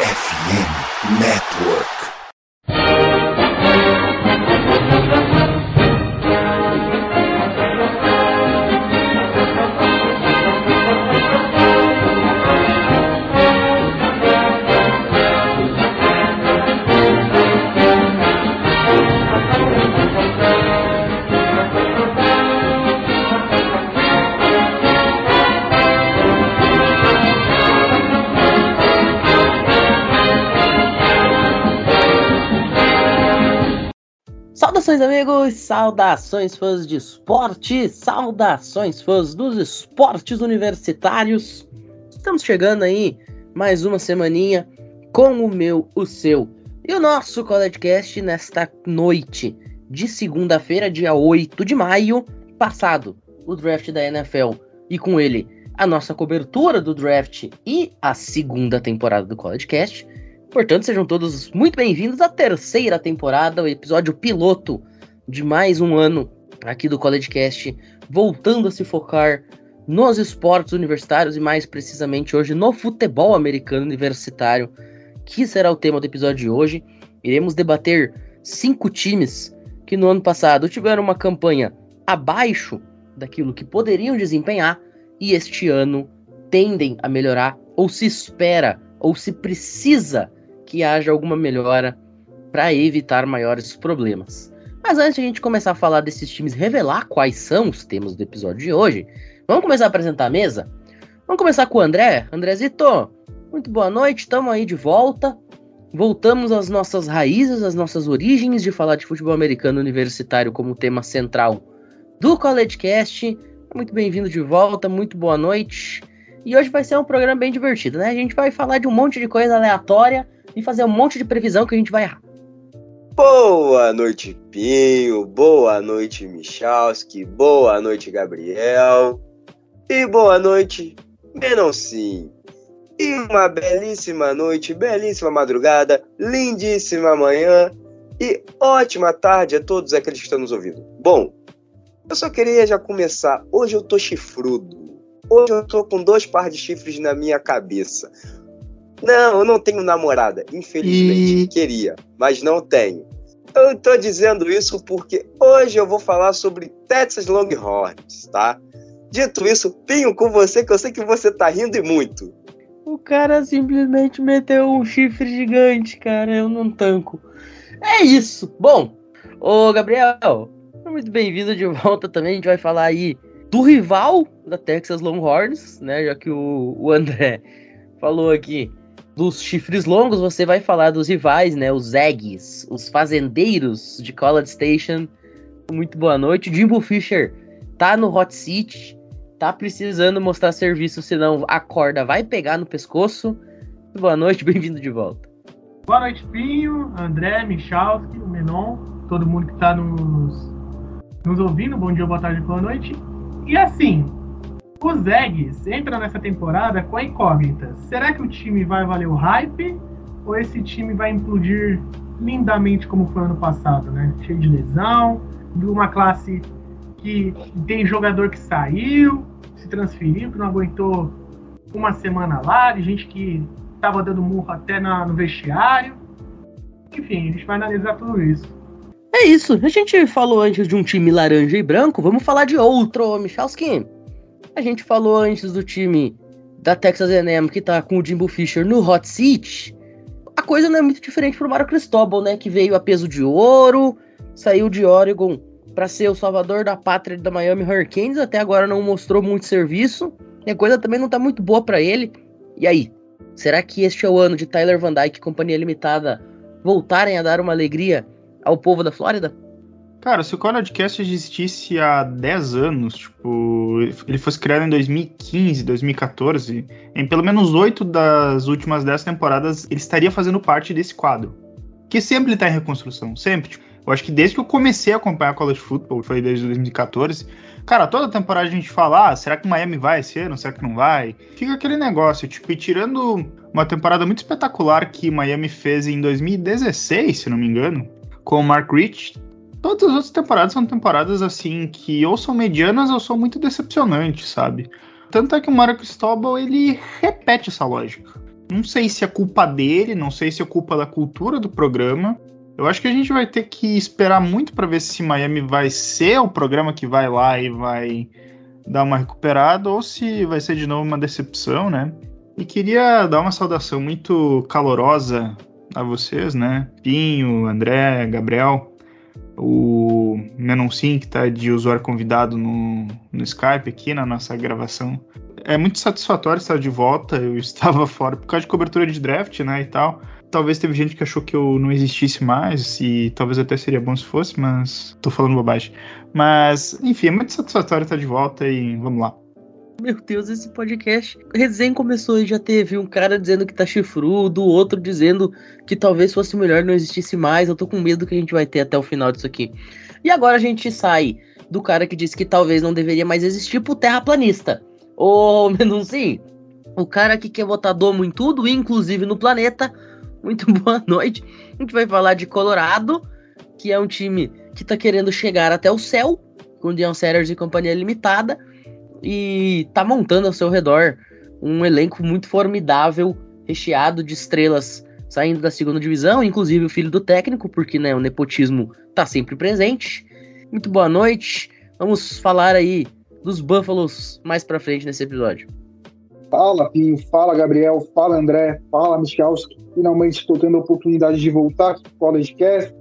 FM Network. Saudações, amigos! Saudações, fãs de esporte! Saudações, fãs dos esportes universitários! Estamos chegando aí mais uma semaninha com o meu, o seu e o nosso CollegeCast nesta noite de segunda-feira, dia 8 de maio, passado o draft da NFL e com ele a nossa cobertura do draft e a segunda temporada do CollegeCast. Portanto, sejam todos muito bem-vindos à terceira temporada, o episódio piloto de mais um ano aqui do CollegeCast, voltando a se focar nos esportes universitários e mais precisamente hoje no futebol americano universitário, que será o tema do episódio de hoje. Iremos debater cinco times que no ano passado tiveram uma campanha abaixo daquilo que poderiam desempenhar e este ano tendem a melhorar ou se espera ou se precisa que haja alguma melhora para evitar maiores problemas. Mas antes de a gente começar a falar desses times, revelar quais são os temas do episódio de hoje, vamos começar a apresentar a mesa? Vamos começar com o André. Andrezito, muito boa noite, estamos aí de volta. Voltamos às nossas raízes, às nossas origens de falar de futebol americano universitário como tema central do CollegeCast. Muito bem-vindo de volta, muito boa noite. E hoje vai ser um programa bem divertido, né? A gente vai falar de um monte de coisa aleatória e fazer um monte de previsão que a gente vai errar. Boa noite, Pinho. Boa noite, Michalski. Boa noite, Gabriel. E boa noite, Menoncinho. E uma belíssima noite, belíssima madrugada, lindíssima manhã e ótima tarde a todos aqueles que estão nos ouvindo. Bom, eu só queria já começar. Hoje eu tô chifrudo. Hoje eu tô com dois pares de chifres na minha cabeça. Não, eu não tenho namorada, infelizmente. E... Queria, mas não tenho. Eu tô dizendo isso porque hoje eu vou falar sobre Texas Longhorns, tá? Dito isso, pinho com você que eu sei que você tá rindo e muito. O cara simplesmente meteu um chifre gigante, cara. Eu não tanco. É isso. Bom, ô Gabriel, muito bem-vindo de volta também. A gente vai falar aí do rival da Texas Longhorns, né? Já que o, o André falou aqui dos chifres longos, você vai falar dos rivais, né? Os Eggs, os fazendeiros de College Station. Muito boa noite. Jimbo Fisher tá no hot seat, tá precisando mostrar serviço, senão a corda vai pegar no pescoço. Boa noite, bem-vindo de volta. Boa noite, Pinho, André, Michalski, Menon, todo mundo que tá nos, nos ouvindo. Bom dia, boa tarde, boa noite. E assim, os Eggs entram nessa temporada com a incógnita. Será que o time vai valer o hype? Ou esse time vai implodir lindamente como foi ano passado, né? Cheio de lesão, de uma classe que tem jogador que saiu, se transferiu, que não aguentou uma semana lá, de gente que estava dando murro até na, no vestiário. Enfim, a gente vai analisar tudo isso. É isso. A gente falou antes de um time laranja e branco, vamos falar de outro, Michalski. A gente falou antes do time da Texas A&M que tá com o Jimbo Fisher no hot seat. A coisa não é muito diferente pro Mário Cristóbal, né? Que veio a peso de ouro, saiu de Oregon para ser o salvador da pátria da Miami Hurricanes. Até agora não mostrou muito serviço. E a coisa também não tá muito boa para ele. E aí? Será que este é o ano de Tyler Van Dyke e Companhia Limitada voltarem a dar uma alegria ao povo da Flórida? Cara, se o Cast existisse há 10 anos, tipo, ele fosse criado em 2015, 2014, em pelo menos 8 das últimas 10 temporadas, ele estaria fazendo parte desse quadro. Que sempre está em reconstrução, sempre. Tipo, eu acho que desde que eu comecei a acompanhar college football, foi desde 2014, cara, toda temporada a gente fala, ah, será que Miami vai esse ano, será que não vai? Fica aquele negócio, tipo, e tirando uma temporada muito espetacular que Miami fez em 2016, se não me engano, com o Mark Rich, todas as outras temporadas são temporadas assim que ou são medianas ou são muito decepcionantes, sabe? Tanto é que o Mario Cristóbal ele repete essa lógica. Não sei se é culpa dele, não sei se é culpa da cultura do programa. Eu acho que a gente vai ter que esperar muito para ver se Miami vai ser o programa que vai lá e vai dar uma recuperada ou se vai ser de novo uma decepção, né? E queria dar uma saudação muito calorosa a vocês, né? Pinho, André, Gabriel, o Menoncin, que está de usuário convidado no, no Skype aqui na nossa gravação. É muito satisfatório estar de volta. Eu estava fora por causa de cobertura de draft, né? E tal. Talvez teve gente que achou que eu não existisse mais, e talvez até seria bom se fosse, mas tô falando bobagem. Mas, enfim, é muito satisfatório estar de volta e vamos lá. Meu Deus, esse podcast. Resenha começou e já teve um cara dizendo que tá chifrudo, outro dizendo que talvez fosse melhor não existisse mais. Eu tô com medo que a gente vai ter até o final disso aqui. E agora a gente sai do cara que disse que talvez não deveria mais existir pro terraplanista. Ô, Mendoncinho, o cara que quer botar domo em tudo, inclusive no planeta. Muito boa noite. A gente vai falar de Colorado, que é um time que tá querendo chegar até o céu, com Deion Sanders e companhia limitada e tá montando ao seu redor um elenco muito formidável, recheado de estrelas saindo da segunda divisão, inclusive o filho do técnico, porque né, o nepotismo tá sempre presente. Muito boa noite. Vamos falar aí dos Búfalos mais pra frente nesse episódio. Fala, Pinho. Fala, Gabriel. Fala, André. Fala, Michalski. Finalmente estou tendo a oportunidade de voltar para o Collegecast.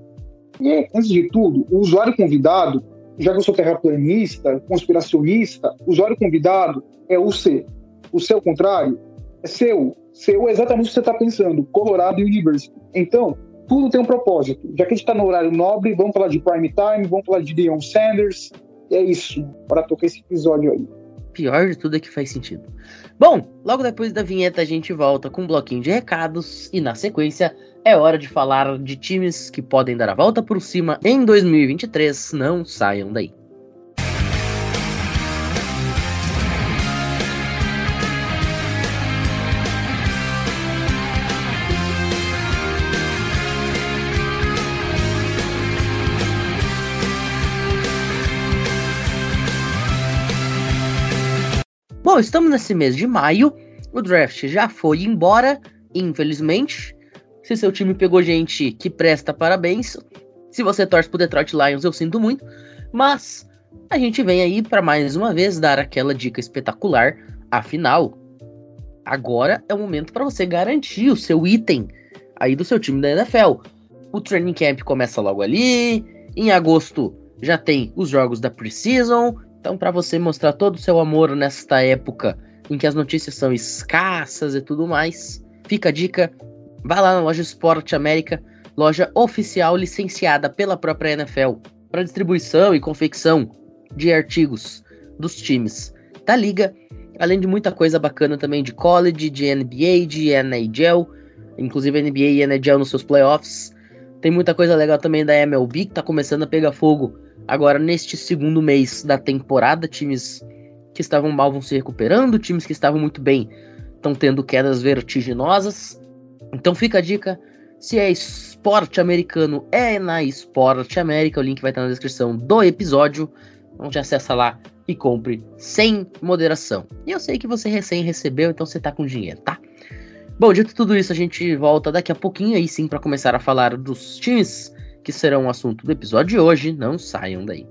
E, antes de tudo, o usuário convidado já que eu sou terraplanista, conspiracionista, usuário convidado é o C. O seu contrário é seu. Seu é exatamente o que você está pensando, Colorado University. Então, tudo tem um propósito. Já que a gente está no horário nobre, vamos falar de prime time, vamos falar de Deion Sanders. É isso, para tocar esse episódio aí. Pior de tudo é que faz sentido. Bom, logo depois da vinheta a gente volta com um bloquinho de recados e na sequência é hora de falar de times que podem dar a volta por cima em 2023. Não saiam daí. Bom, estamos nesse mês de maio. O draft já foi embora, infelizmente. Se seu time pegou gente que presta, parabéns. Se você torce pro Detroit Lions, eu sinto muito. Mas a gente vem aí para mais uma vez dar aquela dica espetacular. Afinal, agora é o momento para você garantir o seu item aí do seu time da NFL. O training camp começa logo ali. Em agosto já tem os jogos da preseason. Então, para você mostrar todo o seu amor nesta época em que as notícias são escassas e tudo mais, fica a dica: Vá lá na loja Esporte América, loja oficial licenciada pela própria NFL para distribuição e confecção de artigos dos times da liga, além de muita coisa bacana também de college, de NBA, de NHL, inclusive NBA e NHL nos seus playoffs. Tem muita coisa legal também da MLB que está começando a pegar fogo agora neste segundo mês da temporada. Times que estavam mal vão se recuperando, times que estavam muito bem estão tendo quedas vertiginosas. Então fica a dica. Se é esporte americano, é na Esporte América. O link vai estar na descrição do episódio. Então já acessa lá e compre sem moderação. E eu sei que você recém recebeu, então você tá com dinheiro, tá? Bom, dito tudo isso, a gente volta daqui a pouquinho aí sim para começar a falar dos times que serão o assunto do episódio de hoje. Não saiam daí.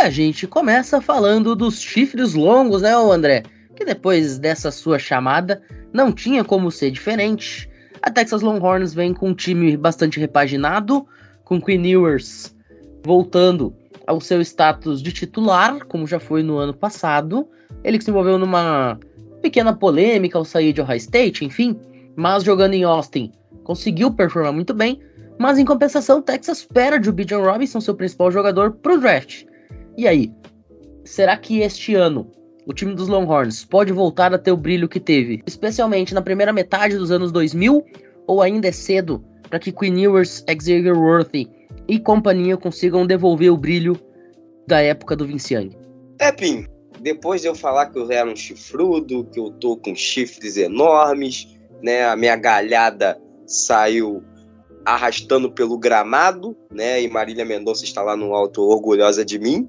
a gente começa falando dos chifres longos, né, André? Que depois dessa sua chamada não tinha como ser diferente. A Texas Longhorns vem com um time bastante repaginado, com Queen Ewers voltando ao seu status de titular, como já foi no ano passado. Ele que se envolveu numa pequena polêmica ao sair de Ohio State, enfim, mas jogando em Austin conseguiu performar muito bem. Mas em compensação, Texas perde o Bijan Robinson, seu principal jogador, para o draft. E aí, será que este ano o time dos Longhorns pode voltar a ter o brilho que teve, especialmente na primeira metade dos anos 2000, ou ainda é cedo para que Queen Ewers, Xavier Worthy e companhia consigam devolver o brilho da época do Vince Young? É, Pim. depois de eu falar que eu era um chifrudo, que eu tô com chifres enormes, né? A minha galhada saiu arrastando pelo gramado, né? E Marília Mendonça está lá no alto orgulhosa de mim.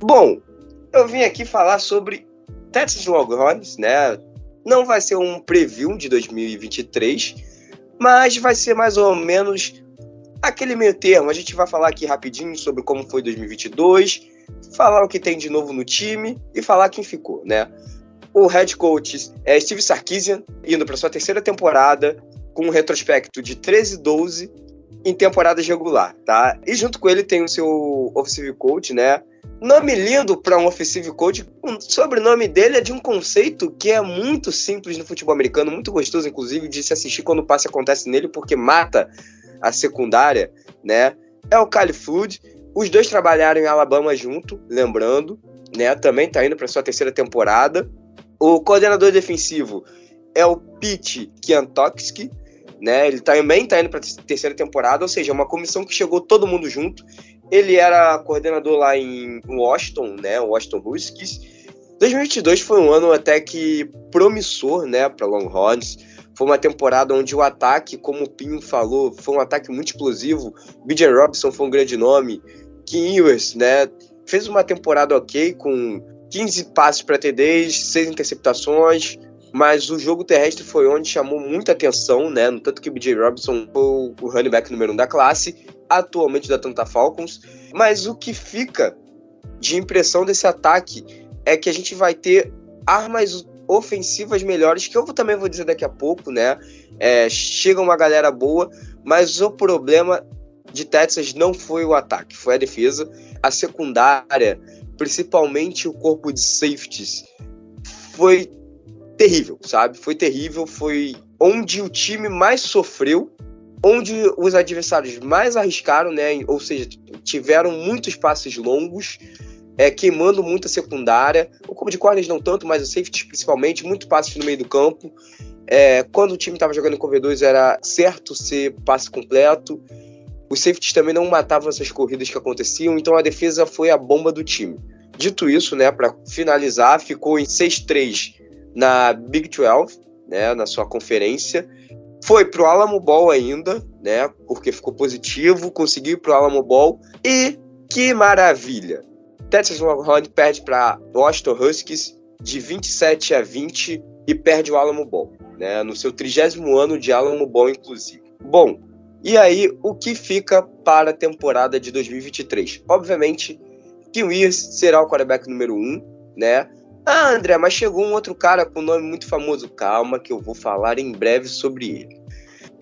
Bom, eu vim aqui falar sobre Texas Longhorns, né? Não vai ser um preview de 2023, mas vai ser mais ou menos aquele meio termo. A gente vai falar aqui rapidinho sobre como foi 2022, falar o que tem de novo no time e falar quem ficou, né? O head coach é Steve Sarkisian, indo para sua terceira temporada, com um retrospecto de 13-12 em temporada regular, tá? E junto com ele tem o seu offensive coach, né? Nome lindo para um offensive coach. O sobrenome dele é de um conceito que é muito simples no futebol americano, muito gostoso, inclusive, de se assistir quando o passe acontece nele, porque mata a secundária, né? É o Cali Flood. Os dois trabalharam em Alabama junto, lembrando, né? Também tá indo para sua terceira temporada. O coordenador defensivo é o Pete Kiantowski, né? Ele também está indo para terceira temporada, ou seja, é uma comissão que chegou todo mundo junto. Ele era coordenador lá em Washington, né? Washington Huskies. 2022 foi um ano até que promissor, né, para Longhorns. Foi uma temporada onde o ataque, como o Pinho falou, foi um ataque muito explosivo. BJ Robson foi um grande nome. Kim Ewers, né, fez uma temporada ok com 15 passes para TDs, 6 interceptações, mas o jogo terrestre foi onde chamou muita atenção, né? No tanto que o BJ Robinson foi o running back número um da classe, atualmente da Atlanta Falcons. Mas o que fica de impressão desse ataque é que a gente vai ter armas ofensivas melhores, que eu também vou dizer daqui a pouco, né? É, chega uma galera boa, mas o problema de Texas não foi o ataque, foi a defesa. A secundária, principalmente o corpo de safeties, foi terrível, sabe? Foi terrível, foi onde o time mais sofreu, onde os adversários mais arriscaram, né? Ou seja, tiveram muitos passes longos, é, queimando muita secundária. O como de corners não tanto, mas o safety principalmente, muito passes no meio do campo. É, quando o time estava jogando em corredores era certo ser passe completo. Os safeties também não matavam essas corridas que aconteciam, então a defesa foi a bomba do time. Dito isso, né, para finalizar, ficou em 6-3 na Big 12, né, na sua conferência. Foi pro Alamo Bowl ainda, né, porque ficou positivo, conseguiu ir pro Alamo Bowl e que maravilha. Texas Longhorns perde para Washington Huskies de 27 a 20 e perde o Alamo Bowl, né, no seu trigésimo ano de Alamo Bowl inclusive. Bom, e aí o que fica para a temporada de 2023? Obviamente, Kim Williams será o quarterback número 1, um, né? Ah, André, mas chegou um outro cara com um nome muito famoso. Calma, que eu vou falar em breve sobre ele.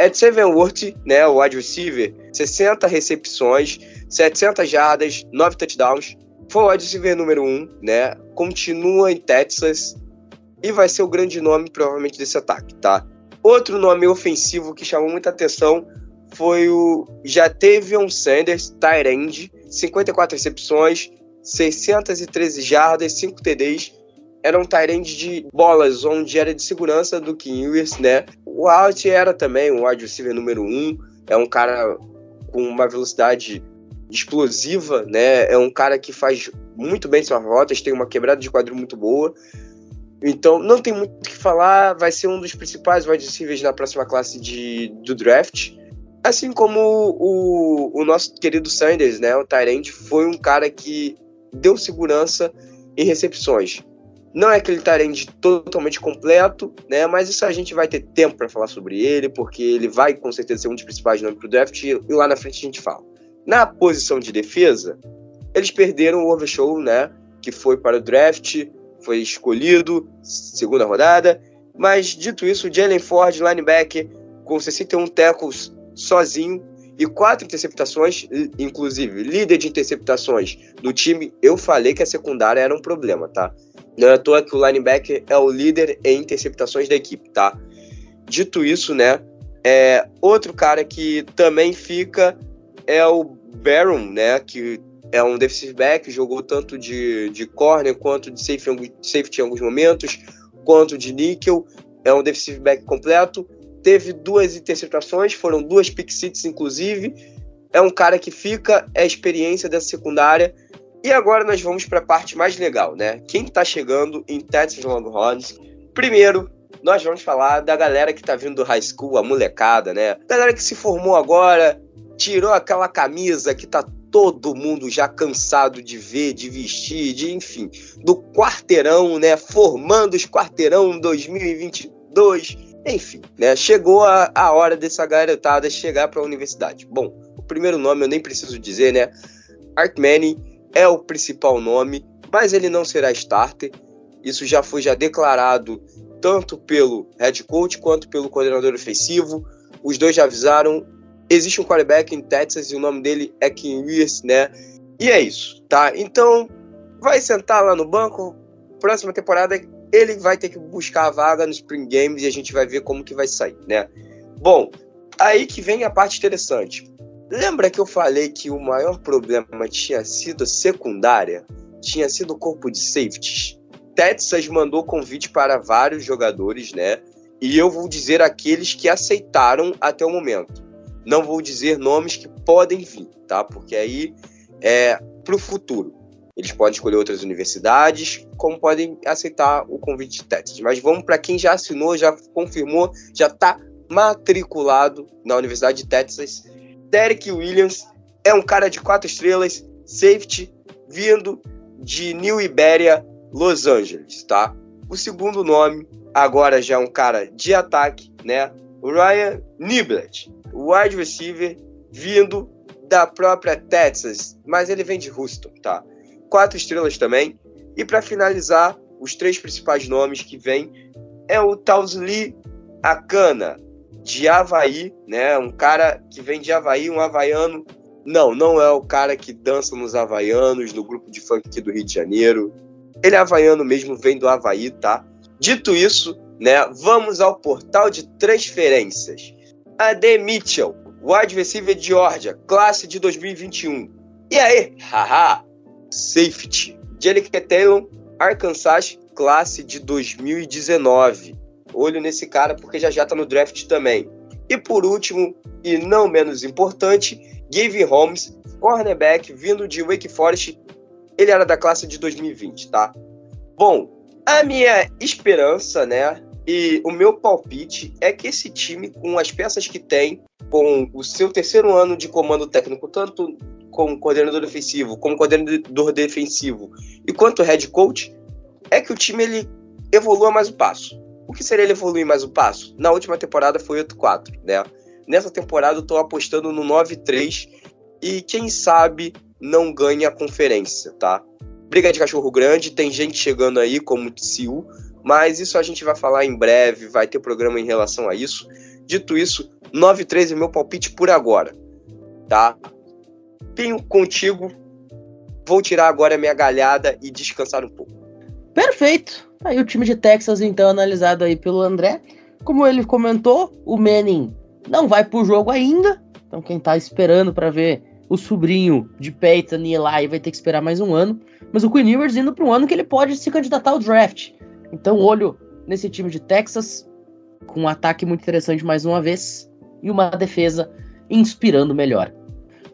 Ed Sevenworth, né, o wide receiver, 60 recepções, 700 jardas, 9 touchdowns. Foi o wide receiver número 1, né? Continua em Texas e vai ser o grande nome, provavelmente, desse ataque, tá? Outro nome ofensivo que chamou muita atenção foi o Jatavion Sanders, tight end, 54 recepções, 613 jardas, 5 TDs era um Tyrande de bolas, onde era de segurança do Kim Ewers, né? O Alt era também um wide receiver número um, é um cara com uma velocidade explosiva, né? É um cara que faz muito bem suas rotas, tem uma quebrada de quadril muito boa. Então, não tem muito o que falar, vai ser um dos principais wide receivers na próxima classe de, do draft. Assim como o, o nosso querido Sanders, né? O Tyrant foi um cara que deu segurança em recepções. Não é aquele Tyrande totalmente completo, né? Mas isso a gente vai ter tempo para falar sobre ele, porque ele vai com certeza ser um dos principais nomes para o draft e lá na frente a gente fala. Na posição de defesa, eles perderam o Overshow, né? Que foi para o draft, foi escolhido, segunda rodada. Mas dito isso, Jalen Ford, linebacker, com 61 tackles sozinho e quatro interceptações, inclusive líder de interceptações do time. Eu falei que a secundária era um problema, tá? Não é à toa que o linebacker é o líder em interceptações da equipe, tá? Dito isso, né? É, outro cara que também fica é o Baron, né? Que é um defensive back, jogou tanto de, de corner quanto de safety, safety em alguns momentos, quanto de níquel. É um defensive back completo. Teve duas interceptações, foram duas pick six, inclusive. É um cara que fica, é a experiência dessa secundária E agora nós vamos para a parte mais legal, né? Quem está chegando em Texas Longhorns? Primeiro, nós vamos falar da galera que tá vindo do high school, a molecada, né? Galera que se formou agora, tirou aquela camisa que tá todo mundo já cansado de ver, de vestir, de enfim, do quarteirão, né? Formando os quarteirão 2022. Enfim, né? Chegou a, a hora dessa garotada chegar para a universidade. Bom, o primeiro nome eu nem preciso dizer, né? Art Manning é o principal nome, mas ele não será starter. Isso já foi já declarado tanto pelo head coach quanto pelo coordenador ofensivo. Os dois já avisaram. Existe um quarterback em Texas e o nome dele é Kim Willis, né? E é isso, tá? Então, vai sentar lá no banco. Próxima temporada ele vai ter que buscar a vaga no Spring Games e a gente vai ver como que vai sair, né? Bom, aí que vem a parte interessante. Lembra que eu falei que o maior problema tinha sido secundária? Tinha sido o corpo de safeties? Texas mandou convite para vários jogadores, né? E eu vou dizer aqueles que aceitaram até o momento. Não vou dizer nomes que podem vir, tá? Porque aí é para o futuro. Eles podem escolher outras universidades, como podem aceitar o convite de Texas. Mas vamos para quem já assinou, já confirmou, já está matriculado na Universidade de Texas. Derek Williams é um cara de quatro estrelas, safety, vindo de New Iberia, Los Angeles, tá? O segundo nome, agora já é um cara de ataque, né? Ryan Niblet, wide receiver, vindo da própria Texas, mas ele vem de Houston, tá? Quatro estrelas também. E para finalizar, os três principais nomes que vêm é o Tausli Akana, de Havaí, né? Um cara que vem de Havaí, um havaiano. Não, não é o cara que dança nos havaianos, no grupo de funk aqui do Rio de Janeiro. Ele é havaiano mesmo, vem do Havaí, tá? Dito isso, né, vamos ao portal de transferências. AD Mitchell, wide receiver Georgia, classe de 2021. E aí, haha, safety. Jellic Taylor, Arkansas, classe de 2019. Olho nesse cara porque já já tá no draft também. E por último, e não menos importante, Gavin Holmes, cornerback vindo de Wake Forest ele era da classe de 2020, tá? Bom, a minha esperança, né, e o meu palpite é que esse time, com as peças que tem, com o seu terceiro ano de comando técnico, tanto como coordenador defensivo, como coordenador defensivo e quanto head coach, é que o time ele evolua mais o passo. O que seria ele evoluir mais o passo? Na última temporada foi 8-4, né? Nessa temporada eu tô apostando no 9-3 e quem sabe não ganha a conferência, tá? Briga de cachorro grande, tem gente chegando aí como TCU, mas isso a gente vai falar em breve, vai ter programa em relação a isso. Dito isso, 9-3 é meu palpite por agora, tá? Pinho contigo, vou tirar agora a minha galhada e descansar um pouco. Perfeito! Aí o time de Texas, então, analisado aí pelo André. Como ele comentou, o Manning não vai pro jogo ainda. Então, quem tá esperando para ver o sobrinho de Peyton e Eli vai ter que esperar mais um ano. Mas o Queen indo para um ano que ele pode se candidatar ao draft. Então, olho nesse time de Texas, com um ataque muito interessante mais uma vez, e uma defesa inspirando melhor.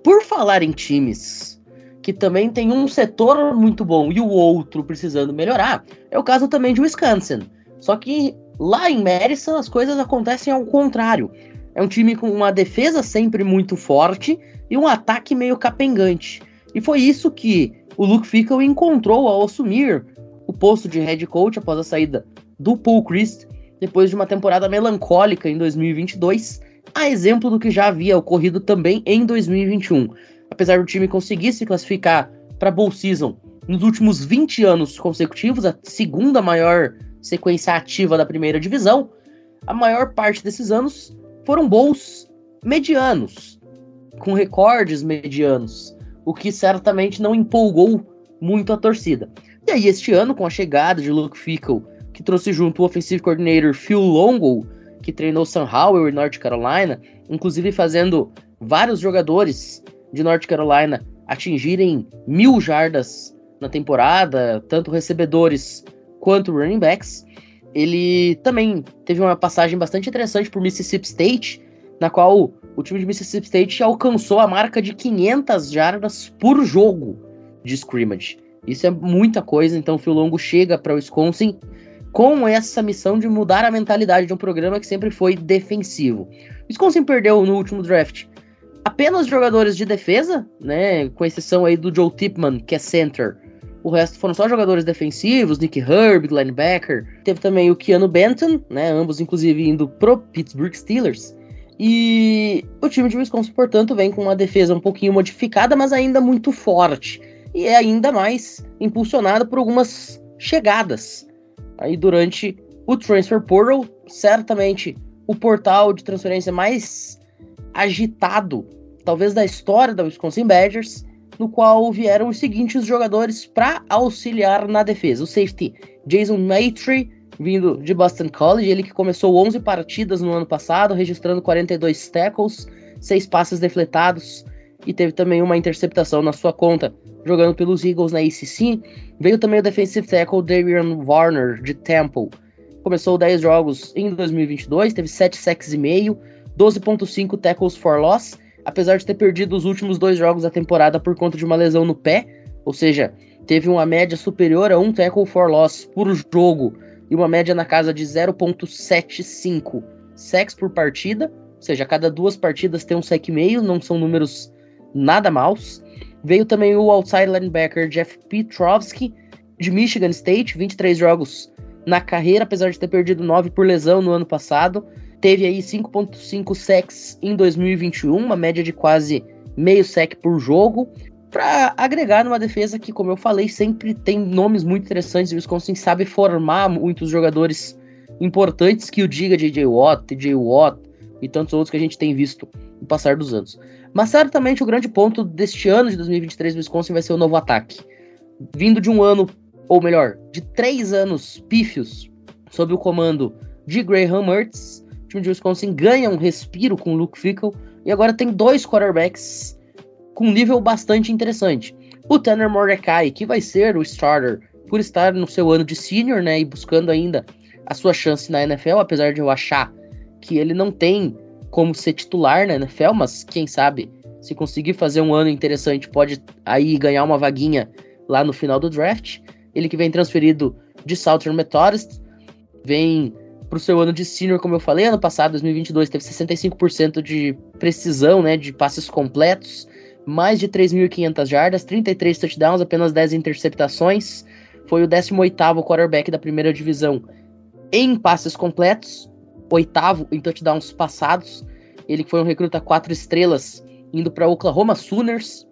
Por falar em times que também tem um setor muito bom e o outro precisando melhorar, é o caso também de Wisconsin. Só que lá em Madison as coisas acontecem ao contrário. É um time com uma defesa sempre muito forte e um ataque meio capengante. E foi isso que o Luke Fickle encontrou ao assumir o posto de head coach após a saída do Paul Christ, depois de uma temporada melancólica em 2022, a exemplo do que já havia ocorrido também em 2021. Apesar do time conseguir se classificar para a Bowl Season nos últimos 20 anos consecutivos, a segunda maior sequência ativa da primeira divisão, a maior parte desses anos foram bowls medianos, com recordes medianos, o que certamente não empolgou muito a torcida. E aí, este ano, com a chegada de Luke Fickle, que trouxe junto o offensive coordinator Phil Longo, que treinou Sam Howell em North Carolina, inclusive fazendo vários jogadores de North Carolina atingirem mil jardas na temporada, tanto recebedores quanto running backs. Ele também teve uma passagem bastante interessante por Mississippi State, na qual o time de Mississippi State alcançou a marca de 500 jardas por jogo. de scrimmage. Isso é muita coisa, então o Phil Longo chega para o Wisconsin com essa missão de mudar a mentalidade de um programa que sempre foi defensivo. O Wisconsin perdeu no último draft apenas jogadores de defesa, né, com exceção aí do Joe Tipman, que é center. O resto foram só jogadores defensivos, Nick Herb, linebacker. Teve também o Keanu Benton, né, ambos inclusive indo pro Pittsburgh Steelers. E o time de Wisconsin, portanto, vem com uma defesa um pouquinho modificada, mas ainda muito forte. E é ainda mais impulsionado por algumas chegadas. Aí durante o Transfer Portal, certamente o portal de transferência mais agitado, talvez da história da Wisconsin Badgers, no qual vieram os seguintes jogadores para auxiliar na defesa. O safety Jason Maitre, vindo de Boston College, ele que começou 11 partidas no ano passado, registrando 42 tackles, 6 passes defletados e teve também uma interceptação na sua conta, jogando pelos Eagles na ACC. Veio também o defensive tackle Darian Warner, de Temple. Começou 10 jogos em 2022, teve 7 sacks e meio, 12.5 tackles for loss, apesar de ter perdido os últimos dois jogos da temporada por conta de uma lesão no pé, ou seja, teve uma média superior a um tackle for loss por jogo e uma média na casa de 0.75 sacks por partida, ou seja, cada duas partidas tem um sec meio, não são números nada maus. Veio também o outside linebacker Jeff Petrovsky, de Michigan State, 23 jogos na carreira, apesar de ter perdido 9 por lesão no ano passado. Teve aí 5.5 sacks em 2021, uma média de quase meio sec por jogo, para agregar numa defesa que, como eu falei, sempre tem nomes muito interessantes e o Wisconsin sabe formar muitos jogadores importantes que o diga J.J. Watt, T.J. Watt e tantos outros que a gente tem visto no passar dos anos. Mas certamente o grande ponto deste ano de 2023 do Wisconsin vai ser o novo ataque. Vindo de um ano, ou melhor, de três anos pífios sob o comando de Graham Mertz, time de Wisconsin ganha um respiro com o Luke Fickle e agora tem dois quarterbacks com um nível bastante interessante. O Tanner Mordecai, que vai ser o starter por estar no seu ano de senior, né, e buscando ainda a sua chance na NFL, apesar de eu achar que ele não tem como ser titular na NFL, mas quem sabe se conseguir fazer um ano interessante pode aí ganhar uma vaguinha lá no final do draft. Ele que vem transferido de Southern Methodist, vem para o seu ano de senior, como eu falei, ano passado, 2022, teve 65% de precisão, né, de passes completos, mais de 3.500 jardas, 33 touchdowns, apenas 10 interceptações. Foi o 18º quarterback da primeira divisão em passes completos, oitavo em touchdowns passados. Ele foi um recruta quatro estrelas, indo para Oklahoma Sooners.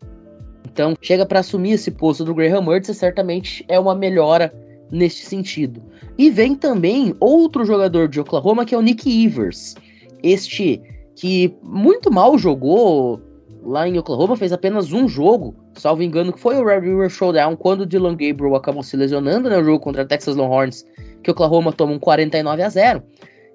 Então, chega para assumir esse posto do Graham Mertz e certamente é uma melhora neste sentido. E vem também outro jogador de Oklahoma que é o Nick Evers. Este que muito mal jogou lá em Oklahoma, fez apenas um jogo, salvo engano, que foi o Red River Showdown, quando o Dylan Gabriel acabou se lesionando no né, jogo contra Texas Longhorns, que Oklahoma toma um 49 a 0.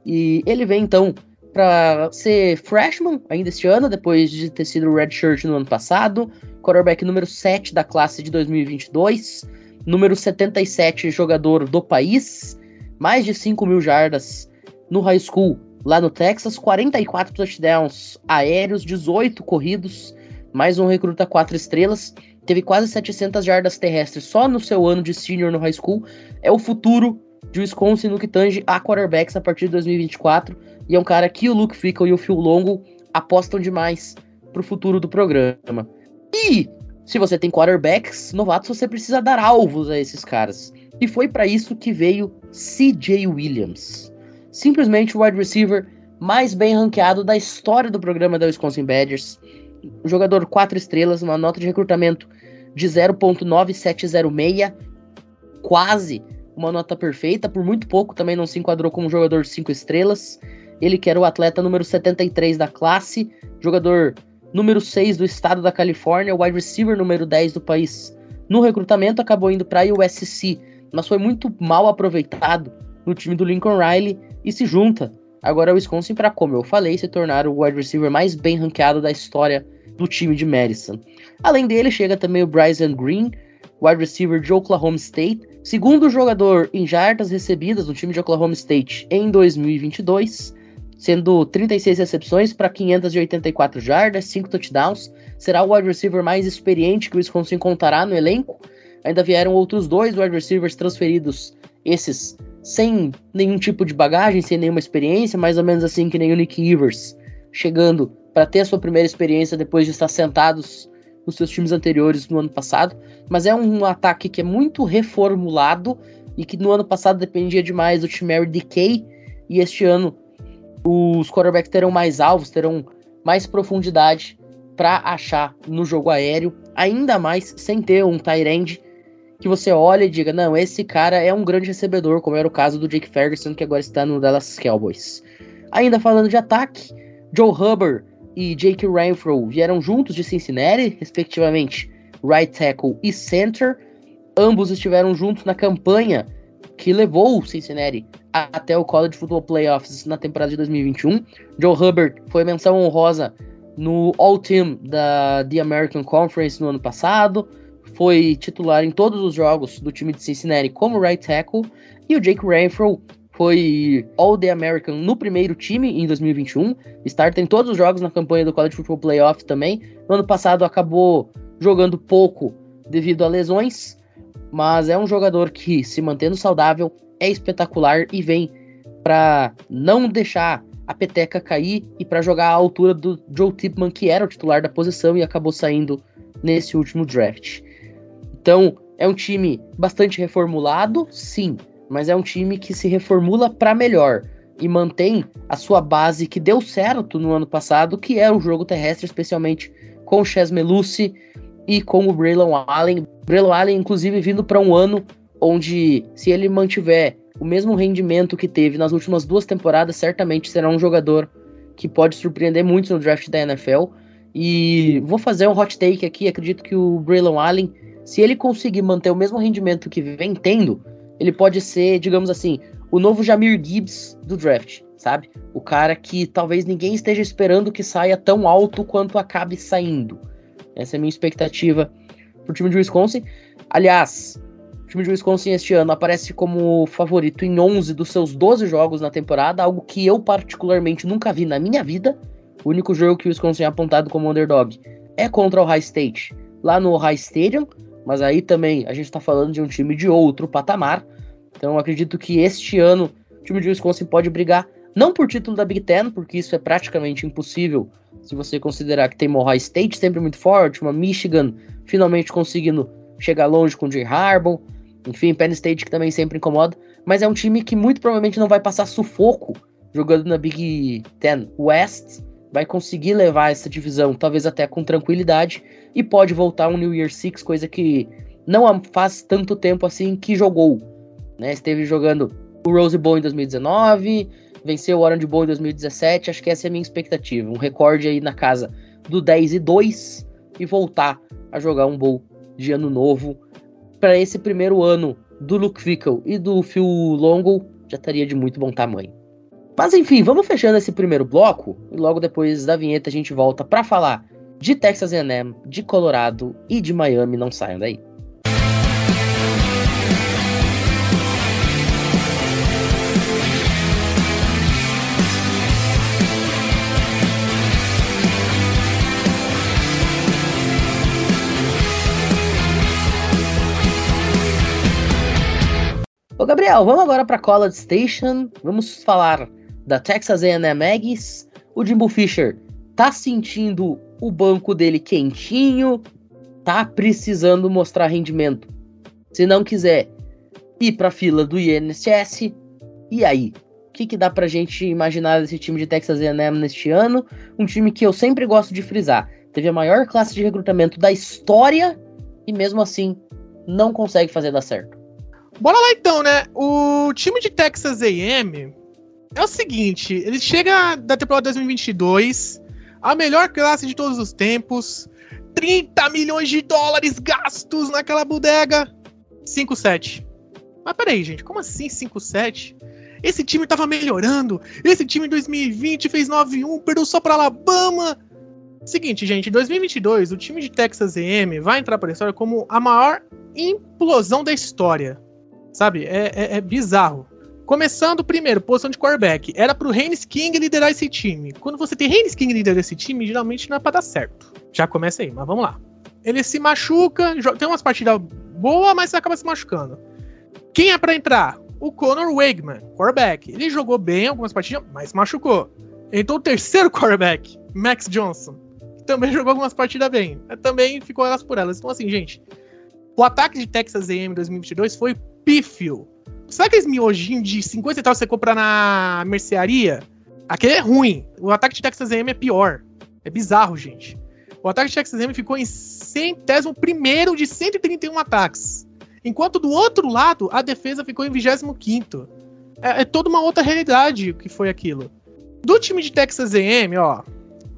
E ele vem então para ser freshman ainda este ano, depois de ter sido redshirt no ano passado, quarterback número 7 da classe de 2022 número 77 jogador do país, mais de 5 mil jardas no high school lá no Texas, 44 touchdowns aéreos, 18 corridos, mais um recruta 4 estrelas, teve quase 700 jardas terrestres só no seu ano de senior no high school, é o futuro de Wisconsin no que tange a quarterbacks a partir de 2024, e é um cara que o Luke Fickle e o Phil Longo apostam demais pro futuro do programa. E se você tem quarterbacks novatos, você precisa dar alvos a esses caras. E foi para isso que veio CJ Williams. Simplesmente o wide receiver mais bem ranqueado da história do programa da Wisconsin Badgers. Jogador 4 estrelas, uma nota de recrutamento de 0.9706, quase uma nota perfeita, por muito pouco também não se enquadrou como jogador 5 estrelas. Ele que era o atleta número 73 da classe, jogador número 6 do estado da Califórnia, wide receiver número 10 do país. No recrutamento acabou indo para a USC, mas foi muito mal aproveitado no time do Lincoln Riley e se junta agora ao Wisconsin para, como eu falei, se tornar o wide receiver mais bem ranqueado da história do time de Madison. Além dele, chega também o Bryson Green, wide receiver de Oklahoma State, segundo jogador em jardas recebidas no time de Oklahoma State em 2022, sendo 36 recepções para 584 jardas, 5 touchdowns. Será o wide receiver mais experiente que o Wisconsin contará no elenco. Ainda vieram outros dois wide receivers transferidos, esses sem nenhum tipo de bagagem, sem nenhuma experiência, mais ou menos assim que nem o Nick Evers, chegando para ter a sua primeira experiência depois de estar sentados nos seus times anteriores no ano passado. Mas é um ataque que é muito reformulado e que no ano passado dependia demais do Chimera Decay, e este ano os quarterbacks terão mais alvos, terão mais profundidade para achar no jogo aéreo, ainda mais sem ter um tight que você olha e diga, não, esse cara é um grande recebedor, como era o caso do Jake Ferguson, que agora está no Dallas Cowboys. Ainda falando de ataque, Joe Hubbard e Jake Renfro vieram juntos de Cincinnati, respectivamente, right tackle e center. Ambos estiveram juntos na campanha que levou o Cincinnati até o College Football Playoffs na temporada de 2021. Joe Hubbard foi menção honrosa no All-Team da The American Conference no ano passado, foi titular em todos os jogos do time de Cincinnati como right tackle, e o Jake Renfro foi All-The American no primeiro time em 2021, starter em todos os jogos na campanha do College Football Playoff também. No ano passado acabou jogando pouco devido a lesões, mas é um jogador que, se mantendo saudável, é espetacular e vem para não deixar a peteca cair e para jogar à altura do Joe Tipman, que era o titular da posição e acabou saindo nesse último draft. Então, é um time bastante reformulado, sim, mas é um time que se reformula para melhor e mantém a sua base que deu certo no ano passado, que é o jogo terrestre, especialmente com o Chas Melucci e com o Braylon Allen. Braylon Allen, inclusive, vindo para um ano onde, se ele mantiver o mesmo rendimento que teve nas últimas duas temporadas, certamente será um jogador que pode surpreender muito no draft da NFL. E vou fazer um hot take aqui. Acredito que o Braylon Allen, se ele conseguir manter o mesmo rendimento que vem tendo, ele pode ser, digamos assim, o novo Jamir Gibbs do draft, sabe? O cara que talvez ninguém esteja esperando que saia tão alto quanto acabe saindo. Essa é a minha expectativa pro time de Wisconsin. Aliás, o time de Wisconsin este ano aparece como favorito em 11 dos seus 12 jogos na temporada, algo que eu particularmente nunca vi na minha vida. O único jogo que o Wisconsin é apontado como underdog é contra o High State, lá no High Stadium, mas aí também a gente está falando de um time de outro patamar. Então acredito que este ano o time de Wisconsin pode brigar não por título da Big Ten, porque isso é praticamente impossível se você considerar que tem uma Ohio State sempre muito forte, uma Michigan finalmente conseguindo chegar longe com o Jay Harbaugh, enfim, Penn State que também sempre incomoda, mas é um time que muito provavelmente não vai passar sufoco jogando na Big Ten West, vai conseguir levar essa divisão talvez até com tranquilidade e pode voltar um New Year Six, coisa que não faz tanto tempo assim que jogou, né? Esteve jogando o Rose Bowl em 2019, venceu o Orange Bowl em 2017, acho que essa é a minha expectativa, um recorde aí na casa do 10 e 2 e voltar a jogar um bowl de ano novo para esse primeiro ano do Luke Fickle e do Phil Longo já estaria de muito bom tamanho. Mas enfim, vamos fechando esse primeiro bloco e logo depois da vinheta a gente volta para falar de Texas A&M, de Colorado e de Miami. Não saiam daí. Ô Gabriel, vamos agora para College Station. Vamos falar da Texas A&M Aggies. O Jimbo Fisher tá sentindo o banco dele quentinho, tá precisando mostrar rendimento. Se não quiser ir para a fila do INSS, e aí? O que, que dá pra gente imaginar desse time de Texas A&M neste ano? Um time que eu sempre gosto de frisar. Teve a maior classe de recrutamento da história e mesmo assim não consegue fazer dar certo. Bora lá então, né? O time de Texas A&M é o seguinte, ele chega da temporada 2022, a melhor classe de todos os tempos, 30 milhões de dólares gastos naquela bodega, 5-7. Mas peraí, gente, como assim 5-7? Esse time tava melhorando, esse time em 2020 fez 9-1, perdeu só pra Alabama. Seguinte, gente, em 2022, o time de Texas A&M vai entrar para a história como a maior implosão da história. Sabe? É, é, é bizarro. Começando primeiro, posição de quarterback. Era pro Haynes King liderar esse time. Quando você tem Haynes King liderar esse time, geralmente não é pra dar certo. Já começa aí, mas vamos lá. Ele se machuca, tem umas partidas boas, mas acaba se machucando. Quem é para entrar? O Conor Wegman, quarterback. Ele jogou bem algumas partidas, mas machucou. Então o terceiro quarterback, Max Johnson, também jogou algumas partidas bem. Também ficou elas por elas. Então assim, gente, o ataque de Texas A&M 2022 foi pífio Sabe aqueles miojinhos de 50 centavos que você compra na mercearia? Aquele é ruim. O ataque de Texas A&M é pior. É bizarro, gente. O ataque de Texas A&M ficou em centésimo primeiro de 131 ataques. Enquanto do outro lado, a defesa ficou em 25 é, é toda uma outra realidade que foi aquilo. Do time de Texas A&M, ó,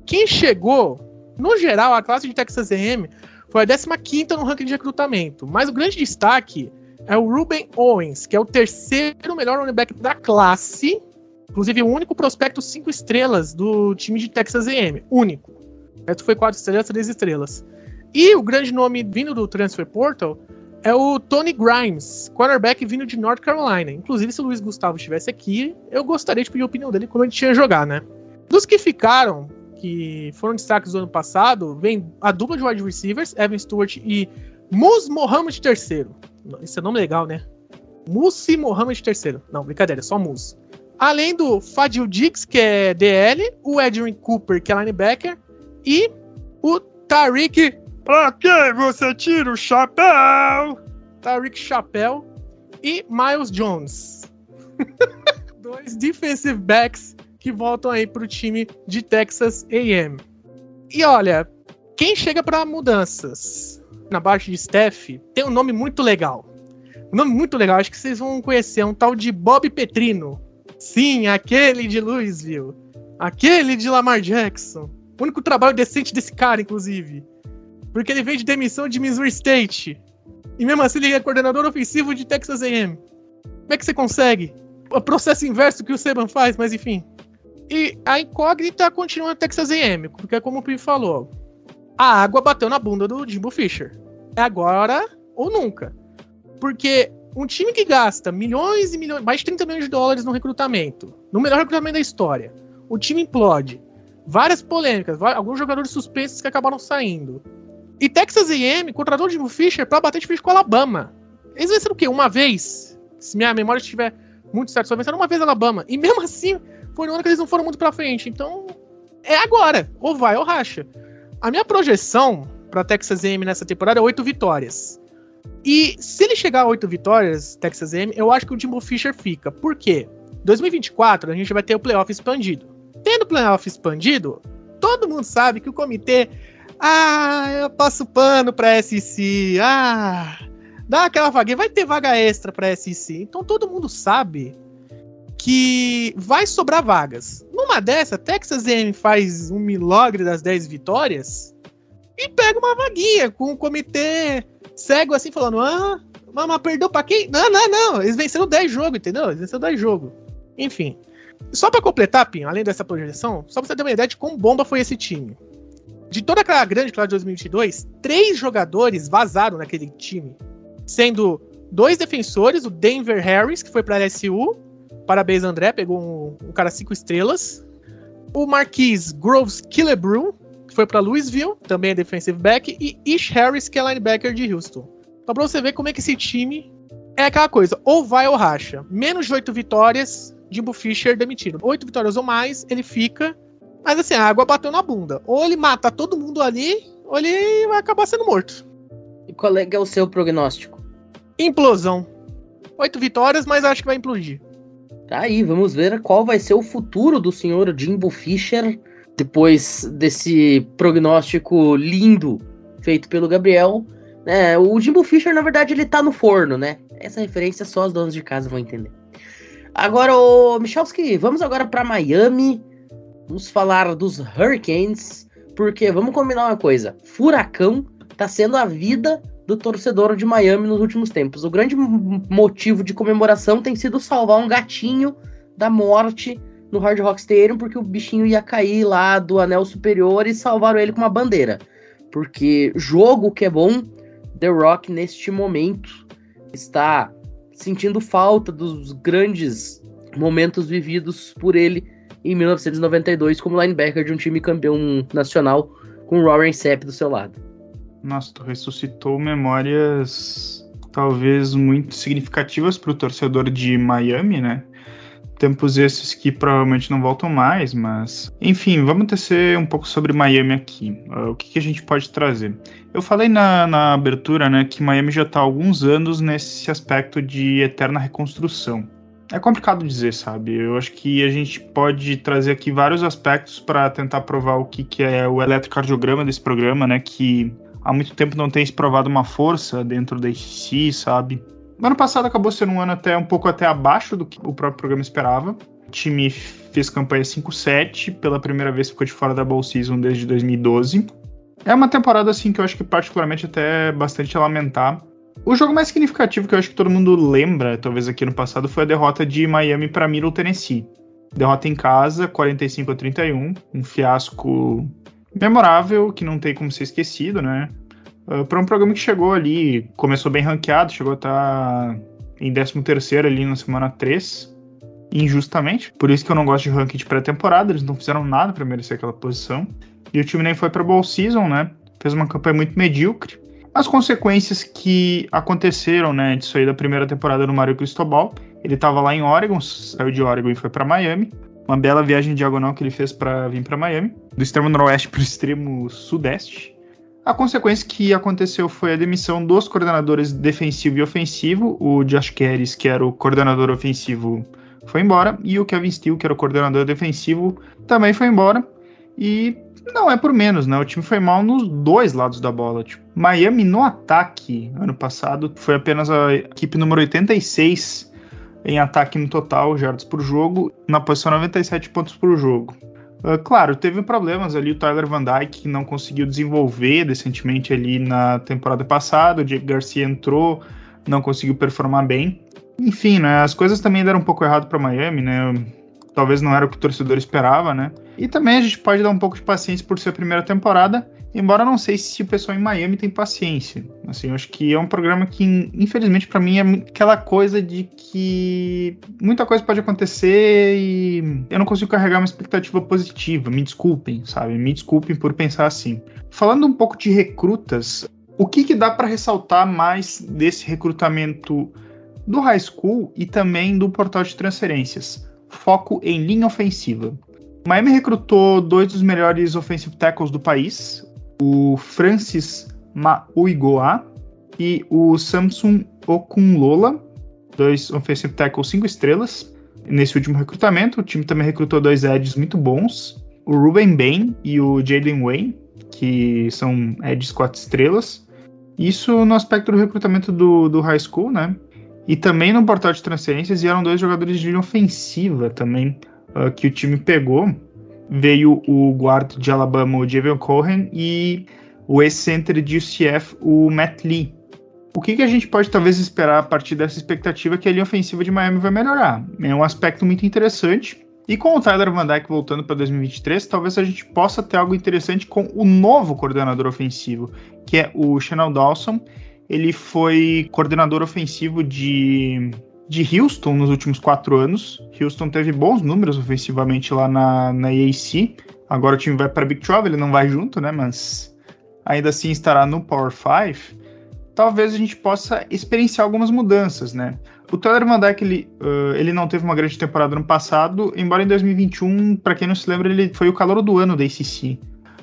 quem chegou, no geral, a classe de Texas A&M foi a 15 no ranking de recrutamento. Mas o grande destaque é o Ruben Owens, que é o terceiro melhor running back da classe. Inclusive, o único prospecto cinco estrelas do time de Texas A&M. Único. O foi quatro estrelas, três estrelas. E o grande nome vindo do Transfer Portal é o Tony Grimes, quarterback vindo de North Carolina. Inclusive, se o Luiz Gustavo estivesse aqui, eu gostaria de pedir a opinião dele como ele tinha jogar, né? Dos que ficaram, que foram destaques do ano passado, vem a dupla de wide receivers, Evan Stewart e Mus Mohamed III. Esse é nome legal, né? Musi Mohamed III. Não, brincadeira, é só Mus. Além do Fadil Dix, que é DL, o Edwin Cooper, que é linebacker, e o Tariq. Pra quem você tira o chapéu? Tariq Chapéu e Miles Jones. Dois defensive backs que voltam aí pro time de Texas AM. E olha, quem chega para mudanças? Na parte de Steph tem um nome muito legal. Um nome muito legal, acho que vocês vão conhecer, é um tal de Bob Petrino. Sim, aquele de Louisville. Aquele de Lamar Jackson. O único trabalho decente desse cara, inclusive. Porque ele veio de demissão de Missouri State. E mesmo assim ele é coordenador ofensivo de Texas A&M. Como é que você consegue? O processo inverso que o Seban faz, mas enfim. E a incógnita continua Texas A&M, porque é como o Pi falou a água bateu na bunda do Jimbo Fisher. É agora ou nunca. Porque um time que gasta milhões e milhões, mais de 30 milhões de dólares no recrutamento, no melhor recrutamento da história, o time implode. Várias polêmicas, alguns jogadores suspensos que acabaram saindo. E Texas A&M contratou o Jimbo Fisher para bater de frente com o Alabama. Eles venceram o quê? Uma vez? Se minha memória estiver muito certa, só venceram uma vez Alabama. E mesmo assim, foi no ano que eles não foram muito pra frente. Então, é agora. Ou vai ou racha. A minha projeção para Texas A&M nessa temporada é oito vitórias. E se ele chegar a oito vitórias, Texas A&M, eu acho que o Jimbo Fisher fica. Por quê? 2024 a gente vai ter o playoff expandido. Tendo o playoff expandido, todo mundo sabe que o comitê ah, eu passo pano pra SEC. Ah, dá aquela vaguinha. Vai ter vaga extra pra SEC. Então todo mundo sabe que vai sobrar vagas. Numa dessa, Texas A&M faz um milagre das 10 vitórias e pega uma vaguinha com o comitê cego assim falando: "Ah, mas perdeu para quem? Não, não, não, eles venceram 10 jogos, entendeu? Eles venceram 10 jogos". Enfim. Só para completar, Pinho, além dessa projeção, só pra você ter uma ideia de quão bomba foi esse time. De toda aquela grande classe de 2022, três jogadores vazaram naquele time, sendo dois defensores, o Denver Harris, que foi para LSU, Parabéns, André. Pegou um, um cara cinco estrelas. O Marquis Groves Killebrew, que foi para Louisville, também é defensive back. E Ish Harris, que é linebacker de Houston. Então, pra você ver como é que esse time é aquela coisa: ou vai ou racha. Menos de oito vitórias, Jimbo Fisher demitido. Oito vitórias ou mais, ele fica. Mas assim, a água bateu na bunda. Ou ele mata todo mundo ali, ou ele vai acabar sendo morto. E qual é, é o seu prognóstico? Implosão. Oito vitórias, mas acho que vai implodir. Tá aí, vamos ver qual vai ser o futuro do senhor Jimbo Fisher depois desse prognóstico lindo feito pelo Gabriel. É, o Jimbo Fisher, na verdade, ele tá no forno, né? Essa referência só os donos de casa vão entender. Agora, o Michalski, vamos agora para Miami. Vamos falar dos Hurricanes, porque vamos combinar uma coisa: furacão tá sendo a vida do torcedor de Miami nos últimos tempos. O grande motivo de comemoração tem sido salvar um gatinho da morte no Hard Rock Stadium, porque o bichinho ia cair lá do anel superior e salvaram ele com uma bandeira. Porque jogo que é bom, The Rock neste momento está sentindo falta dos grandes momentos vividos por ele em 1992 como linebacker de um time campeão nacional com Warren Sapp do seu lado. Nossa, tu ressuscitou memórias talvez muito significativas para o torcedor de Miami, né? Tempos esses que provavelmente não voltam mais, mas. Enfim, vamos tecer um pouco sobre Miami aqui. Uh, o que, que, a gente pode trazer? Eu falei na, na abertura né, que Miami já está há alguns anos nesse aspecto de eterna reconstrução. É complicado dizer, sabe? Eu acho que a gente pode trazer aqui vários aspectos para tentar provar o que, que é o eletrocardiograma desse programa, né? Que há muito tempo não tem se provado uma força dentro da ICC, sabe? O ano passado acabou sendo um ano até um pouco até abaixo do que o próprio programa esperava. O time fez campanha 5-7, pela primeira vez ficou de fora da Bowl Season desde 2012. É uma temporada assim que eu acho que particularmente até é bastante a lamentar. O jogo mais significativo que eu acho que todo mundo lembra, talvez aqui no passado, foi a derrota de Miami para Middle Tennessee. Derrota em casa, 45 a 31, um fiasco memorável que não tem como ser esquecido, né? Uh, ah, para um programa que chegou ali, começou bem ranqueado, chegou a estar tá em 13 ali na semana 3, injustamente. Por isso que eu não gosto de ranking de pré-temporada, eles não fizeram nada para merecer aquela posição. E o time nem foi para Bowl Season, né? Fez uma campanha muito medíocre. As consequências que aconteceram, né, disso aí da primeira temporada no Mario Cristobal, ele estava lá em Oregon, saiu de Oregon e foi para Miami. Uma bela viagem diagonal que ele fez para vir para Miami, do extremo noroeste para o extremo sudeste. A consequência que aconteceu foi a demissão dos coordenadores defensivo e ofensivo. O Josh Keres, que era o coordenador ofensivo, foi embora. E o Kevin Steele, que era o coordenador defensivo, também foi embora. E não é por menos, né? O time foi mal nos dois lados da bola. Tipo, Miami no ataque, ano passado, foi apenas a equipe número 86 em ataque no total, jardas por jogo, na posição 97 pontos por jogo. Uh, claro, teve problemas ali, o Tyler Van Dyke que não conseguiu desenvolver decentemente ali na temporada passada, o Jake Garcia entrou, não conseguiu performar bem. Enfim, né, as coisas também deram um pouco errado para Miami, né? Talvez não era o que o torcedor esperava, né? E também a gente pode dar um pouco de paciência por ser a primeira temporada, embora não sei se o pessoal em Miami tem paciência. Assim, eu acho que é um programa que, infelizmente, para mim é aquela coisa de que muita coisa pode acontecer e eu não consigo carregar uma expectativa positiva. Me desculpem, sabe? Me desculpem por pensar assim. Falando um pouco de recrutas, o que, que dá para ressaltar mais desse recrutamento do high school e também do portal de transferências? Foco em linha ofensiva. Miami recrutou dois dos melhores offensive tackles do país, o Francis Mauigoa e o Samsung Okunlola, dois offensive tackles cinco estrelas. Nesse último recrutamento, o time também recrutou dois edges muito bons, o Ruben Bain e o Jaden Wayne, que são edges quatro estrelas. Isso no aspecto do recrutamento do, do high school, né? E também no portal de transferências, eram dois jogadores de linha ofensiva também, uh, que o time pegou veio o guarda de Alabama, o Javion Cohen, e o ex-center de UCF, o Matt Lee. O que, que a gente pode talvez esperar a partir dessa expectativa que a linha ofensiva de Miami vai melhorar? É um aspecto muito interessante. E com o Tyler Van Dyke voltando para 2023, talvez a gente possa ter algo interessante com o novo coordenador ofensivo, que é o Chanel Dawson. Ele foi coordenador ofensivo de de Houston nos últimos quatro anos. Houston teve bons números ofensivamente lá na, na EAC. Agora o time vai para Big 12, ele não vai junto, né? Mas ainda assim estará no Power 5. Talvez a gente possa experienciar algumas mudanças, né? O Tyler Van Dyke, ele, uh, ele não teve uma grande temporada no passado, embora em 2021, para quem não se lembra, ele foi o calor do ano da ACC.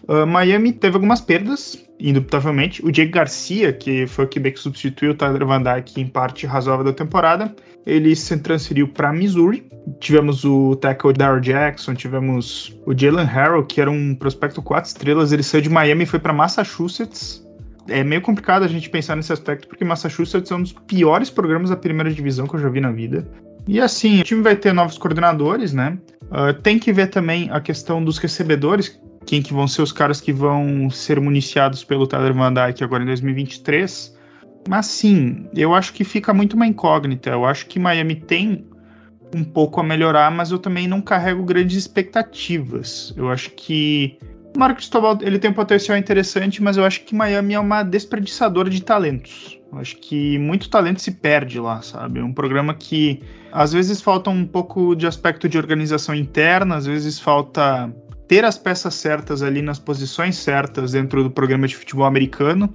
Uh, Miami teve algumas perdas, indubitavelmente. O Jake Garcia, que foi o que que substituiu o Tyler Van Dyke em parte razoável da temporada, ele se transferiu para Missouri. Tivemos o tackle Darryl Jackson, tivemos o Jalen Harrell, que era um prospecto quatro estrelas. Ele saiu de Miami e foi para Massachusetts. É meio complicado a gente pensar nesse aspecto, porque Massachusetts é um dos piores programas da primeira divisão que eu já vi na vida. E assim, o time vai ter novos coordenadores, né? Uh, tem que ver também a questão dos recebedores, quem que vão ser os caras que vão ser municiados pelo Tyler Van Dyke agora em 2023. Mas sim, eu acho que fica muito uma incógnita. Eu acho que Miami tem um pouco a melhorar, mas eu também não carrego grandes expectativas. Eu acho que O Marco Cristobal, ele tem um potencial interessante, mas eu acho que Miami é uma desperdiçadora de talentos. Eu acho que muito talento se perde lá, sabe? É um programa que às vezes falta um pouco de aspecto de organização interna, às vezes falta ter as peças certas ali nas posições certas dentro do programa de futebol americano.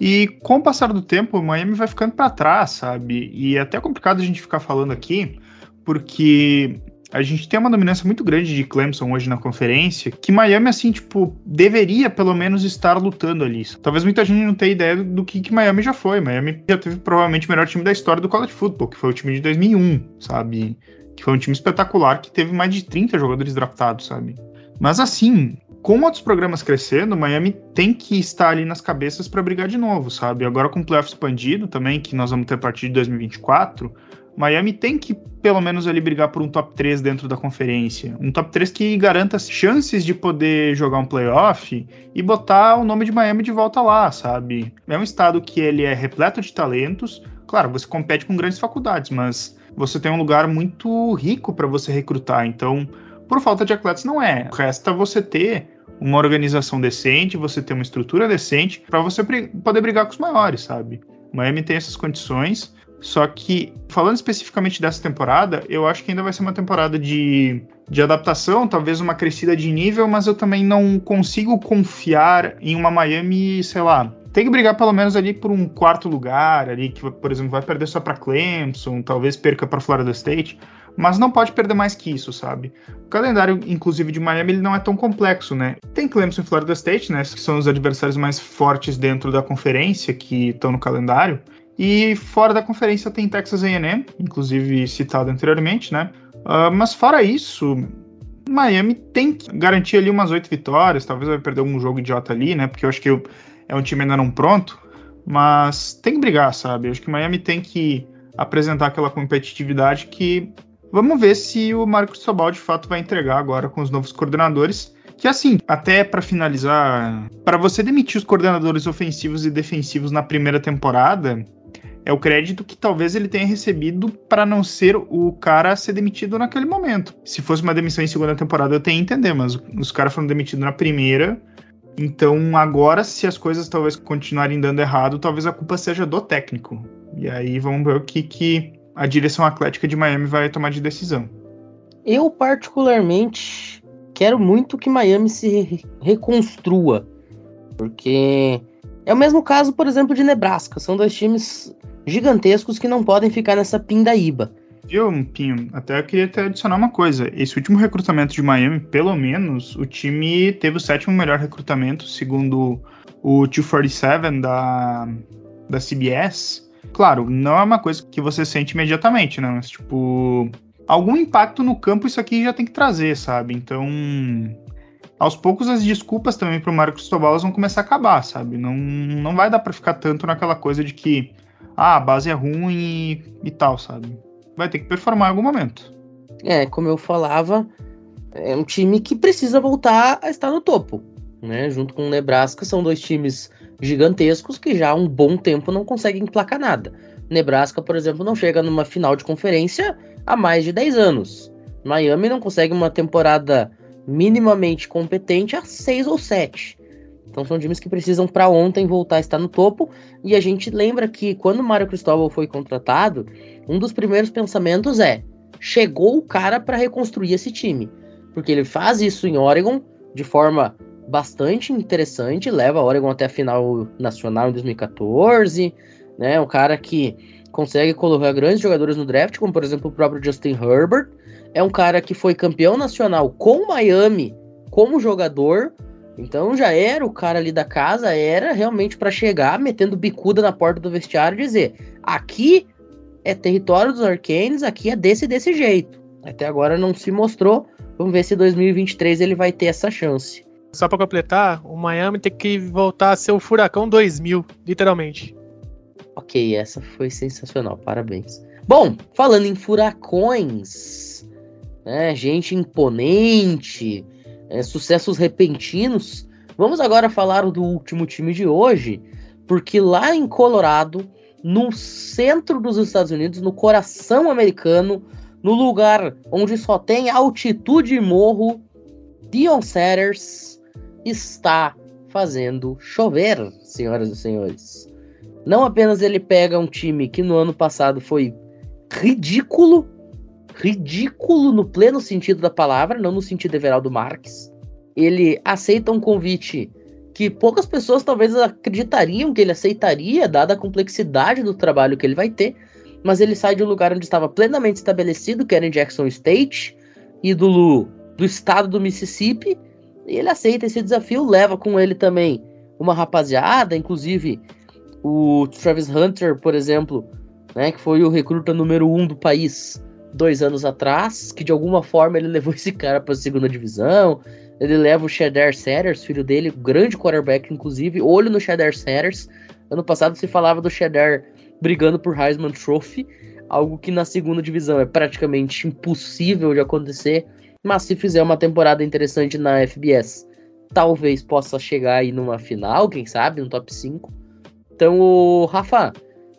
E com o passar do tempo, o Miami vai ficando para trás, sabe? E é até complicado a gente ficar falando aqui, porque a gente tem uma dominância muito grande de Clemson hoje na conferência, que Miami, assim, tipo, deveria pelo menos estar lutando ali. Talvez muita gente não tenha ideia do que, que Miami já foi. Miami já teve provavelmente o melhor time da história do college football, que foi o time de 2001, sabe? Que foi um time espetacular que teve mais de 30 jogadores draftados, sabe? Mas assim, com outros programas crescendo, Miami tem que estar ali nas cabeças para brigar de novo, sabe? Agora com o playoff expandido também, que nós vamos ter a partir de 2024, Miami tem que, pelo menos, ali brigar por um top 3 dentro da conferência. Um top 3 que garanta chances de poder jogar um playoff e botar o nome de Miami de volta lá, sabe? É um estado que ele é repleto de talentos. Claro, você compete com grandes faculdades, mas você tem um lugar muito rico para você recrutar. Então, por falta de atletas, não é. Resta você ter uma organização decente, você ter uma estrutura decente para você poder brigar com os maiores, sabe? Miami tem essas condições. Só que, falando especificamente dessa temporada, eu acho que ainda vai ser uma temporada de, de adaptação, talvez uma crescida de nível, mas eu também não consigo confiar em uma Miami, sei lá. Tem que brigar pelo menos ali por um quarto lugar, ali, que, por exemplo, vai perder só para Clemson, talvez perca para Florida State, mas não pode perder mais que isso, sabe? O calendário, inclusive, de Miami, ele não é tão complexo, né? Tem Clemson e Florida State, né? Que são os adversários mais fortes dentro da conferência que estão no calendário. E fora da conferência tem Texas A&M, inclusive citado anteriormente, né? Uh, mas fora isso, Miami tem que garantir ali umas oito vitórias, talvez vai perder um jogo idiota ali, né? Porque eu acho que é um time ainda não pronto, mas tem que brigar, sabe? Eu acho que Miami tem que apresentar aquela competitividade que vamos ver se o Marcos Sobal de fato vai entregar agora com os novos coordenadores. Que assim, até para finalizar, para você demitir os coordenadores ofensivos e defensivos na primeira temporada, é o crédito que talvez ele tenha recebido para não ser o cara a ser demitido naquele momento. Se fosse uma demissão em segunda temporada, eu tenho que entender, mas os caras foram demitidos na primeira. Então, agora, se as coisas talvez continuarem dando errado, talvez a culpa seja do técnico. E aí vamos ver o que, que a direção atlética de Miami vai tomar de decisão. Eu, particularmente, quero muito que Miami se reconstrua. Porque é o mesmo caso, por exemplo, de Nebraska. São dois times gigantescos que não podem ficar nessa pindaíba. Viu, Pinho? Até eu queria te adicionar uma coisa. Esse último recrutamento de Miami, pelo menos, o time teve o sétimo melhor recrutamento, segundo o 247 da, da CBS. Claro, não é uma coisa que você sente imediatamente, né? Mas, tipo, algum impacto no campo isso aqui já tem que trazer, sabe? Então, aos poucos as desculpas também pro Marcos Tobalas vão começar a acabar, sabe? Não, não vai dar para ficar tanto naquela coisa de que ah, a base é ruim e, e tal, sabe? Vai ter que performar em algum momento. É, como eu falava, é um time que precisa voltar a estar no topo, né? Junto com o Nebraska, são dois times gigantescos que já há um bom tempo não conseguem emplacar nada. Nebraska, por exemplo, não chega numa final de conferência há mais de 10 anos. Miami não consegue uma temporada minimamente competente há 6 ou 7. Então são times que precisam para ontem voltar a estar no topo. E a gente lembra que quando o Mário Cristóbal foi contratado, um dos primeiros pensamentos é: chegou o cara para reconstruir esse time. Porque ele faz isso em Oregon de forma bastante interessante, leva a Oregon até a final nacional em 2014, né? Um cara que consegue colocar grandes jogadores no draft, como por exemplo o próprio Justin Herbert. É um cara que foi campeão nacional com Miami como jogador, então já era o cara ali da casa, era realmente para chegar metendo bicuda na porta do vestiário e dizer: aqui é território dos Arcanes, aqui é desse desse jeito. Até agora não se mostrou. Vamos ver se 2023 ele vai ter essa chance. Só para completar, o Miami tem que voltar a ser o Furacão 2000, literalmente. Ok, essa foi sensacional, parabéns. Bom, falando em furacões, né, gente imponente, é, sucessos repentinos. Vamos agora falar do último time de hoje, porque lá em Colorado, no centro dos Estados Unidos, no coração americano, no lugar onde só tem altitude e morro, Dion Sanders está fazendo chover, senhoras e senhores. Não apenas ele pega um time que no ano passado foi ridículo, ridículo no pleno sentido da palavra, não no sentido Everaldo Marques. Ele aceita um convite que poucas pessoas talvez acreditariam que ele aceitaria, dada a complexidade do trabalho que ele vai ter, mas ele sai de um lugar onde estava plenamente estabelecido, que era em Jackson State, ídolo do estado do Mississippi, e ele aceita esse desafio, leva com ele também uma rapaziada, inclusive o Travis Hunter, por exemplo, né, que foi o recruta número um do país dois anos atrás, que de alguma forma ele levou esse cara para a segunda divisão. Ele leva o Shedar Sanders, filho dele, grande quarterback, inclusive. Olho no Shedar Sanders. Ano passado se falava do Shedar brigando por Heisman Trophy, algo que na segunda divisão é praticamente impossível de acontecer. Mas se fizer uma temporada interessante na FBS, talvez possa chegar aí numa final, quem sabe, no top 5. Então, Rafa,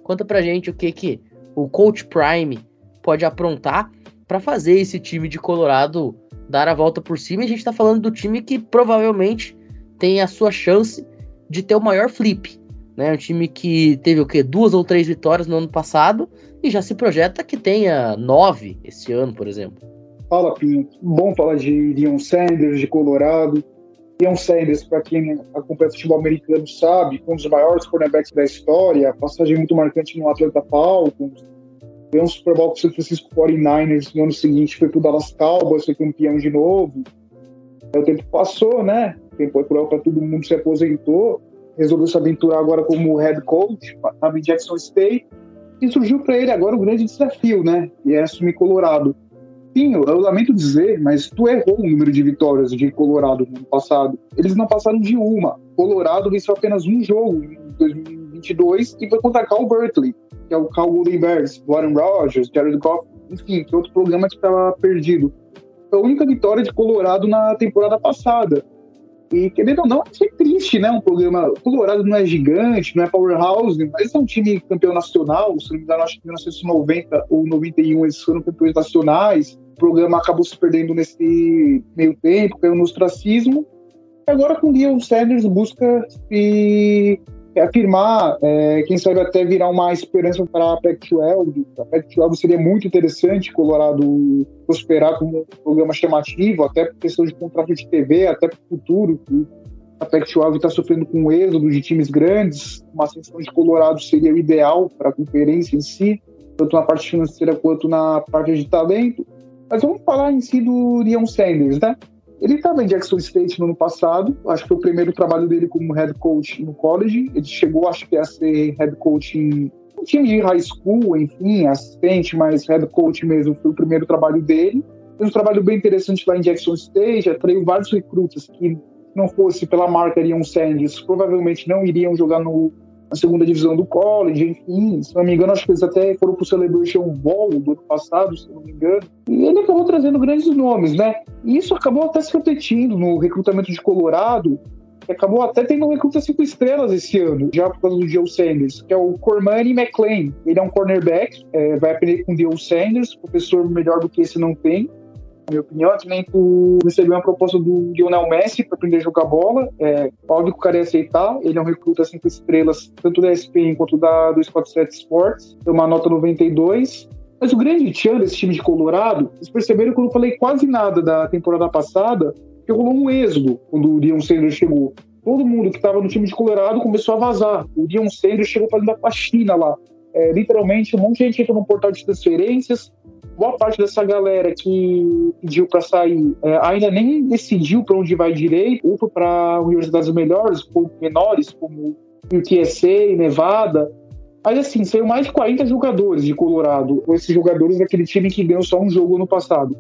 conta pra gente o que que o Coach Prime pode aprontar para fazer esse time de Colorado dar a volta por cima. E a gente tá falando do time que provavelmente tem a sua chance de ter o maior flip. Né? Um time que teve o quê? Duas ou três vitórias no ano passado e já se projeta que tenha nove esse ano, por exemplo. Fala, Pinho. Bom falar de Dion Sanders, de Colorado. Dion Sanders, para quem acompanha futebol americano, sabe, um dos maiores cornerbacks da história, passagem muito marcante no Atlanta Falcons, ganhou um Super Bowl com o San Francisco 49ers no ano seguinte, foi pro Dallas Cowboys, foi campeão de novo. Aí o tempo passou, né? O tempo foi cruel para todo mundo, se aposentou, resolveu se aventurar agora como head coach, na Jackson State, e surgiu para ele agora o grande desafio, né? E é assumir Colorado. Pinho, eu lamento dizer, mas tu errou o número de vitórias de Colorado no ano passado. Eles não passaram de uma. Colorado venceu apenas um jogo em 2022 e foi contra Cal Berkeley, que é o Cal Golden Bears, Warren Rogers, Jared Goff, enfim, que outro programa que estava perdido. Foi a única vitória de Colorado na temporada passada. E querendo ou não, é triste, né? Um programa. Colorado não é gigante, não é powerhouse, mas é um time campeão nacional. Se não me engano, acho que em 1990 ou 91 eles foram campeões nacionais. O programa acabou se perdendo nesse meio tempo, caiu no ostracismo. Agora com o Dion Sanders busca se afirmar, é, quem sabe até virar uma esperança para a Pac-12. A Pac-12 seria muito interessante Colorado prosperar como um programa chamativo, até por questão de contrato de TV, até para o futuro. A Pac-12 está sofrendo com um êxodo de times grandes, uma ascensão de Colorado seria o ideal para a conferência em si, tanto na parte financeira quanto na parte de talento. Mas vamos falar em si do Leon Sanders, né? Ele estava em Jackson State no ano passado, acho que foi o primeiro trabalho dele como head coach no college. Ele chegou, acho que, a ser head coach em um time de high school, enfim, assistente, mas head coach mesmo, foi o primeiro trabalho dele. Fez um trabalho bem interessante lá em Jackson State, atraiu vários recrutas que, não fosse pela marca Leon Sanders, provavelmente não iriam jogar no na segunda divisão do college, enfim, se não me engano, acho que eles até foram pro Celebration Bowl do ano passado, se não me engano. E ele acabou trazendo grandes nomes, né? E isso acabou até se repetindo no recrutamento de Colorado, que acabou até tendo um recruta cinco estrelas esse ano, já por causa do Joe Sanders, que é o Cormani McLean. Ele é um cornerback, é, vai aprender com o Joe Sanders, professor melhor do que esse não tem minha opinião. Também tu recebeu uma proposta do Lionel Messi para aprender a jogar bola. É, óbvio que o cara ia aceitar. Ele é um recruta cinco estrelas, tanto da ESPN quanto da 247 Sports. Tem uma nota 92. Mas o grande tchan desse time de Colorado, vocês perceberam que eu não falei quase nada da temporada passada, que rolou um êxodo quando o Dion Sanders chegou. Todo mundo que estava no time de Colorado começou a vazar. O Dion Sanders chegou fazendo a faxina lá. É, literalmente, um monte de gente entrou no portal de transferências, boa parte dessa galera que pediu para sair é, ainda nem decidiu para onde vai direito, ou para universidades melhores, ou menores, como UTSA, Nevada. Mas assim, saiu mais de 40 jogadores de Colorado, esses jogadores daquele time que ganhou só um jogo no passado.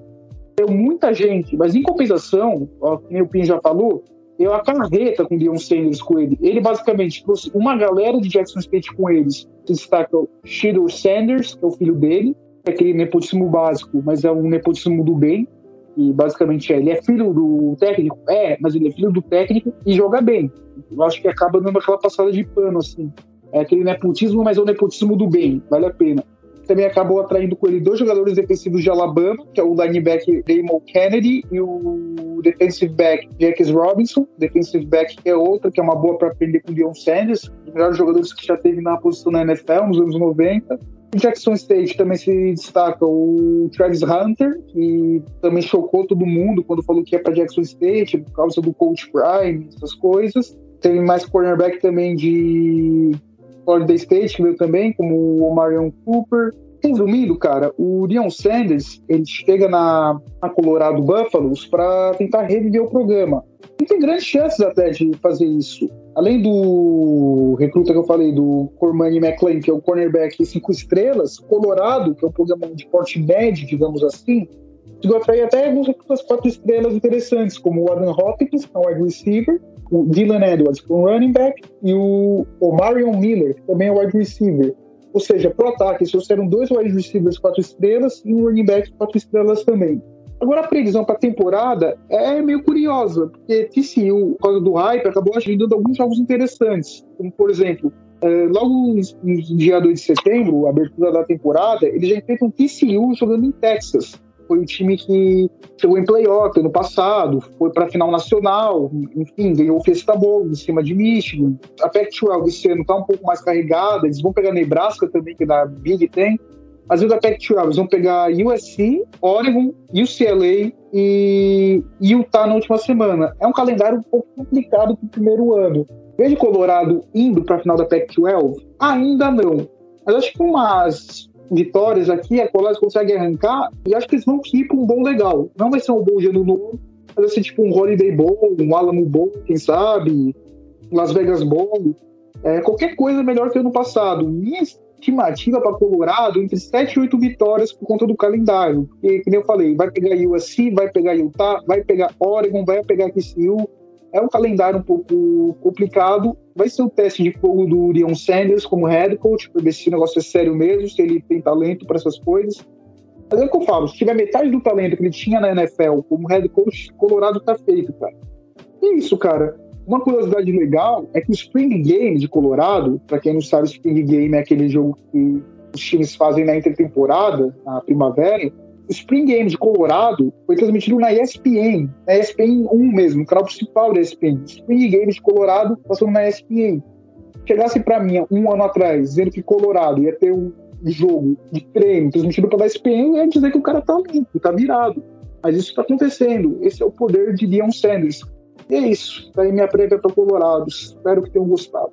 Deu muita gente, mas em compensação, ó, como o Pin já falou, eu a carreta com o Dion Sanders com ele. Ele basicamente trouxe uma galera de Jackson State com eles. Se destaca o Shedor Sanders, que é o filho dele, aquele nepotismo básico, mas é um nepotismo do bem. E basicamente é, ele é filho do técnico? É, mas ele é filho do técnico e joga bem. Eu acho que acaba dando aquela passada de pano, assim. É aquele nepotismo, mas é o nepotismo do bem, vale a pena. também acabou atraindo com ele dois jogadores defensivos de Alabama, que é o linebacker Damon Kennedy e o defensive back Jacques Robinson. Defensive back é outra, que é uma boa para aprender com o Dion Sanders, um dos melhores jogadores que já teve na posição na NFL nos anos 90. Jackson State também se destaca o Travis Hunter, que também chocou todo mundo quando falou que ia para Jackson State por causa do Coach Prime, essas coisas. Tem mais cornerback também de Florida State, que veio também, como o Marion Cooper. Resumindo, cara, o Deion Sanders ele chega na, na Colorado Buffaloes para tentar reviver o programa. E tem grandes chances até de fazer isso. Além do recruta que eu falei, do Cormani McLean, que é o cornerback cinco estrelas, Colorado, que é um programa de porte médio, digamos assim, conseguiu atrair até alguns recrutas quatro estrelas interessantes, como o Adam Hopkins, que é um wide receiver, o Dylan Edwards, que é um running back, e o, o Marion Miller, que também é wide receiver. Ou seja, pro ataque, eles trouxeram dois wide receivers quatro estrelas e um running back quatro estrelas também. Agora, a previsão para a temporada é meio curiosa, porque TCU, por causa do hype, acabou agendando alguns jogos interessantes. Como, por exemplo, é, logo no dia 2 de setembro, abertura da temporada, eles já enfrentam TCU jogando em Texas foi o time que chegou em playoff ano passado, foi para a final nacional, enfim, ganhou o Fiesta Bowl em cima de Michigan. A Pac-12 esse ano está um pouco mais carregada, eles vão pegar Nebraska também, que é da Big Ten. Às vezes a Pac-12 eles vão pegar USC, Oregon, UCLA e Utah na última semana. É um calendário um pouco complicado para o primeiro ano. Vejo Colorado indo para a final da Pac-12? Ainda não. Mas acho que umas vitórias aqui, a Colás consegue arrancar e acho que eles vão ir para um bom legal. Não vai ser um bom de ano novo, mas vai ser tipo um Holiday Bowl, um Alamo Bowl, quem sabe, Las Vegas Bowl. É, qualquer coisa melhor que ano passado. Minha estimativa para Colorado entre 7 e 8 vitórias por conta do calendário. Porque, como eu falei, vai pegar USC, vai pegar Utah, vai pegar Oregon, vai pegar TCU, é um calendário um pouco complicado. Vai ser o teste de fogo do Dion Sanders como head coach, para ver se o negócio é sério mesmo, se ele tem talento para essas coisas. Mas é o que eu falo, se tiver metade do talento que ele tinha na NFL como head coach, Colorado tá feito, cara. E isso, cara. Uma curiosidade legal é que o Spring Game de Colorado, para quem não sabe, o Spring Game é aquele jogo que os times fazem na intertemporada, na primavera, Spring Game de Colorado foi transmitido na ESPN, na ESPN 1 mesmo, no canal principal da ESPN. O Spring Game de Colorado passou na ESPN. Chegasse para mim um ano atrás, dizendo que Colorado ia ter um jogo de treino transmitido pela ESPN, ia dizer que o cara tá limpo, tá virado. Mas isso está acontecendo. Esse é o poder de Deion Sanders. E é isso. Tá aí minha prévia para Colorado. Espero que tenham gostado.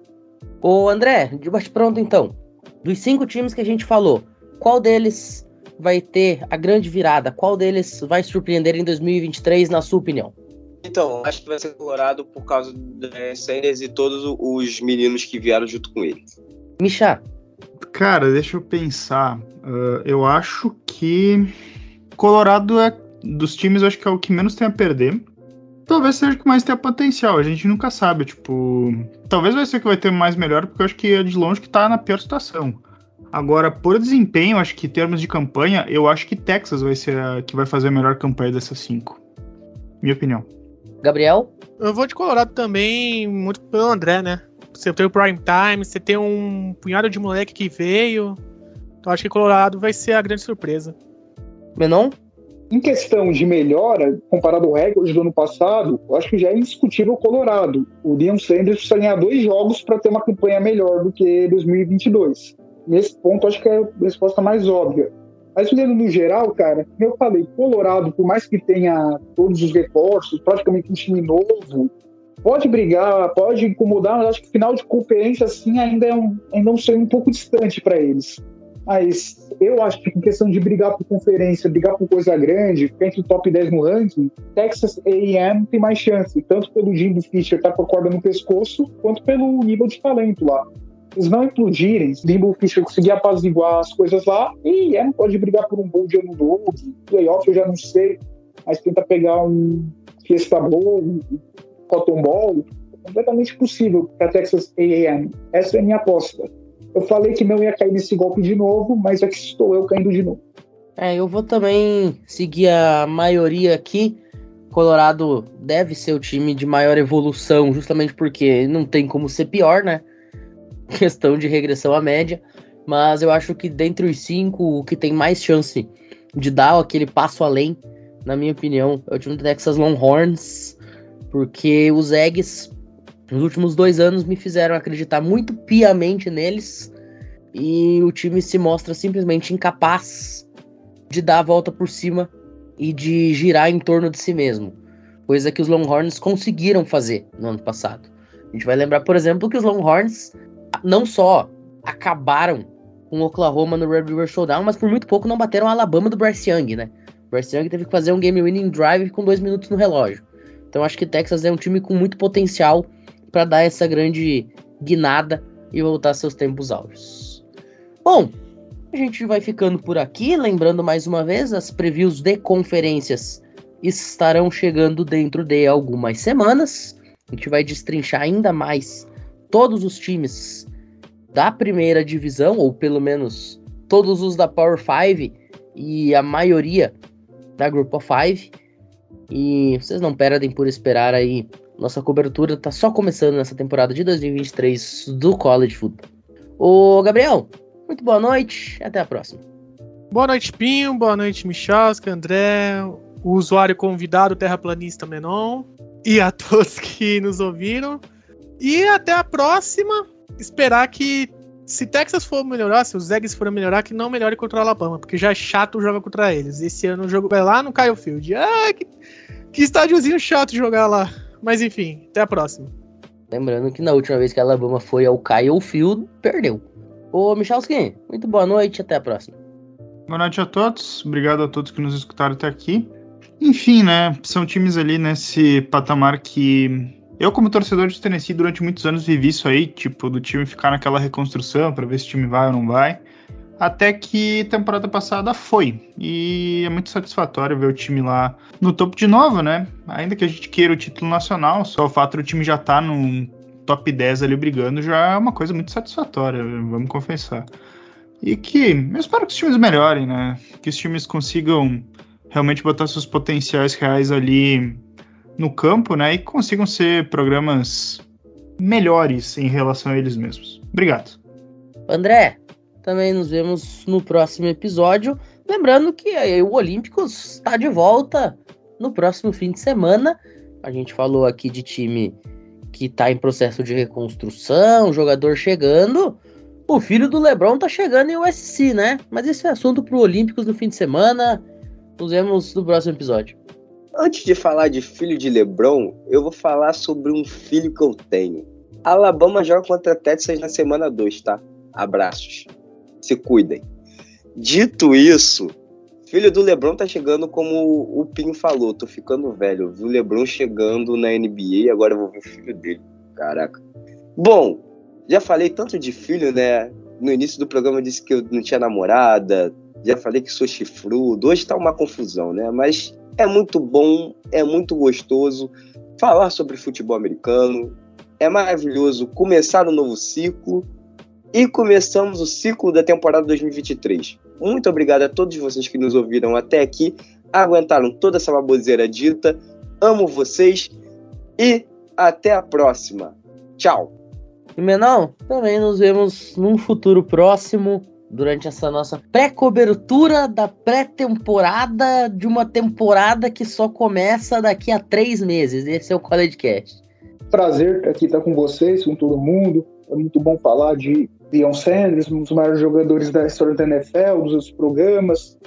Ô André, de bate pronto então. Dos cinco times que a gente falou, qual deles vai ter a grande virada? Qual deles vai surpreender em 2023, na sua opinião? Então, acho que vai ser Colorado por causa do Sanders e todos os meninos que vieram junto com ele. Michá. Cara, deixa eu pensar. Uh, eu acho que Colorado é dos times, eu acho que é o que menos tem a perder. Talvez seja o que mais tem potencial, a gente nunca sabe, tipo. Talvez vai ser o que vai ter mais melhor, porque eu acho que é de longe que tá na pior situação. Agora, por desempenho, acho que em termos de campanha, eu acho que Texas vai ser a que vai fazer a melhor campanha dessas cinco. Minha opinião. Gabriel? Eu vou de Colorado também, muito pelo André, né? Você tem o Prime Time, você tem um punhado de moleque que veio. Então acho que Colorado vai ser a grande surpresa. Menon? Em questão de melhora, comparado ao recorde do ano passado, eu acho que já é indiscutível o Colorado. O Deion Sanders precisa ganhar dois jogos para ter uma campanha melhor do que 2022. Nesse ponto, acho que é a resposta mais óbvia. Mas olhando no geral, cara, como eu falei, Colorado, por mais que tenha todos os reforços, praticamente um time novo, pode brigar, pode incomodar, mas acho que final de conferência, assim, ainda é um, ainda é um sonho um pouco distante para eles. Mas eu acho que em questão de brigar por conferência, brigar por coisa grande, ficar entre o top 10 no ranking, Texas A&M tem mais chance, tanto pelo Jimbo Fisher estar tá com a corda no pescoço, quanto pelo nível de talento lá eles não implodirem, Limbo Fischer conseguir apaziguar as coisas lá, e é, pode brigar por um bom de ano novo, playoff eu já não sei, mas tenta pegar um Fiesta Bowl, um Cotton é completamente possível para Texas A&M. Essa é a minha aposta. Eu falei que não ia cair nesse golpe de novo, mas aqui estou eu caindo de novo. É, eu vou também seguir a maioria aqui. Colorado deve ser o time de maior evolução, justamente porque não tem como ser pior, né? Questão de regressão à média. Mas eu acho que dentre os cinco, o que tem mais chance de dar aquele passo além, na minha opinião, é o time do Texas Longhorns. Porque os Eggs, nos últimos dois anos, me fizeram acreditar muito piamente neles. E o time se mostra simplesmente incapaz de dar a volta por cima e de girar em torno de si mesmo. Coisa que os Longhorns conseguiram fazer no ano passado. A gente vai lembrar, por exemplo, que os Longhorns não só acabaram com Oklahoma no Red River Showdown, mas por muito pouco não bateram a Alabama do Bryce Young, né? O Bryce Young teve que fazer um game winning drive com dois minutos no relógio. Então acho que Texas é um time com muito potencial para dar essa grande guinada e voltar seus tempos áureos. Bom, a gente vai ficando por aqui, lembrando mais uma vez, as previews de conferências estarão chegando dentro de algumas semanas. A gente vai destrinchar ainda mais todos os times da primeira divisão, ou pelo menos todos os da Power 5 e a maioria da Group of 5. E vocês não perdem por esperar aí. Nossa cobertura tá só começando nessa temporada de 2023 do College Football. Ô, Gabriel, muito boa noite, até a próxima. Boa noite, Pinho, boa noite, Michalska, André, o usuário convidado terraplanista Menon e a todos que nos ouviram. E até a próxima. Esperar que, se Texas for melhorar, se os Eggs forem melhorar, que não melhore contra o Alabama, porque já é chato jogar contra eles. Esse ano o jogo vai lá no Kyle Field. Ah, que, que estádiozinho chato jogar lá. Mas enfim, até a próxima. Lembrando que na última vez que a Alabama foi ao Kyle Field, perdeu. Ô, Michalski, muito boa noite, até a próxima. Boa noite a todos, obrigado a todos que nos escutaram até aqui. Enfim, né? São times ali nesse patamar que eu, como torcedor de Tennessee, durante muitos anos vivi isso aí, tipo, do time ficar naquela reconstrução para ver se o time vai ou não vai. Até que temporada passada foi. E é muito satisfatório ver o time lá no topo de novo, né? Ainda que a gente queira o título nacional, só o fato do time já estar tá no top 10 ali brigando já é uma coisa muito satisfatória, vamos confessar. E que eu espero que os times melhorem, né? Que os times consigam realmente botar seus potenciais reais ali no campo, né? E consigam ser programas melhores em relação a eles mesmos. Obrigado. André, também nos vemos no próximo episódio. Lembrando que o Olímpicos está de volta no próximo fim de semana. A gente falou aqui de time que está em processo de reconstrução, jogador chegando. O filho do Lebron tá chegando em USC, né? Mas esse é assunto para o Olímpicos no fim de semana. Nos vemos no próximo episódio. Antes de falar de filho de LeBron, eu vou falar sobre um filho que eu tenho. Alabama joga contra Texas na semana 2, tá? Abraços. Se cuidem. Dito isso, filho do LeBron tá chegando como o Pinho falou, tô ficando velho. Vi o LeBron chegando na NBA e agora eu vou ver o filho dele. Caraca. Bom, já falei tanto de filho, né? No início do programa eu disse que eu não tinha namorada, já falei que sou chifrudo, hoje tá uma confusão, né? Mas é muito bom, é muito gostoso falar sobre futebol americano. É maravilhoso começar um novo ciclo e começamos o ciclo da temporada 2023. Muito obrigado a todos vocês que nos ouviram até aqui, aguentaram toda essa baboseira dita. Amo vocês e até a próxima. Tchau. E Menão, também nos vemos num futuro próximo durante essa nossa pré-cobertura da pré-temporada de uma temporada que só começa daqui a três meses. Esse é o College Cast. Prazer aqui estar com vocês, com todo mundo. É muito bom falar de Deion Sanders, um dos maiores jogadores da história da NFL, dos outros programas.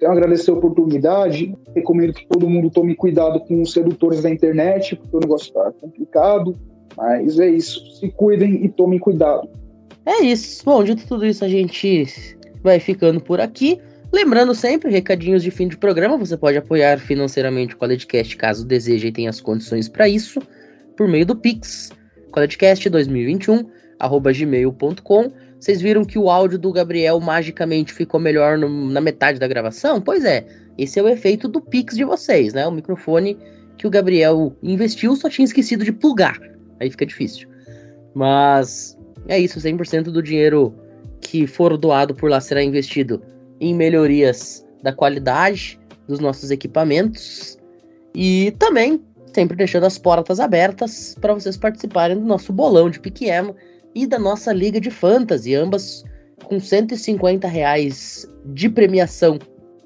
Eu agradecer a oportunidade. Recomendo que todo mundo tome cuidado com os sedutores da internet, porque o negócio está complicado. Mas é isso. Se cuidem e tomem cuidado. É isso. Bom, dito tudo isso, a gente vai ficando por aqui. Lembrando sempre, recadinhos de fim de programa, você pode apoiar financeiramente o CollegeCast caso deseje e tenha as condições para isso, por meio do Pix, collegecast2021, arroba gmail.com. Vocês viram que o áudio do Gabriel magicamente ficou melhor no, na metade da gravação? Pois é, esse é o efeito do Pix de vocês, né? O microfone que o Gabriel investiu só tinha esquecido de plugar. Aí fica difícil. Mas é isso, 100% do dinheiro que for doado por lá será investido em melhorias da qualidade dos nossos equipamentos e também sempre deixando as portas abertas para vocês participarem do nosso bolão de Piquiema e da nossa liga de fantasy, ambas com 150 reais de premiação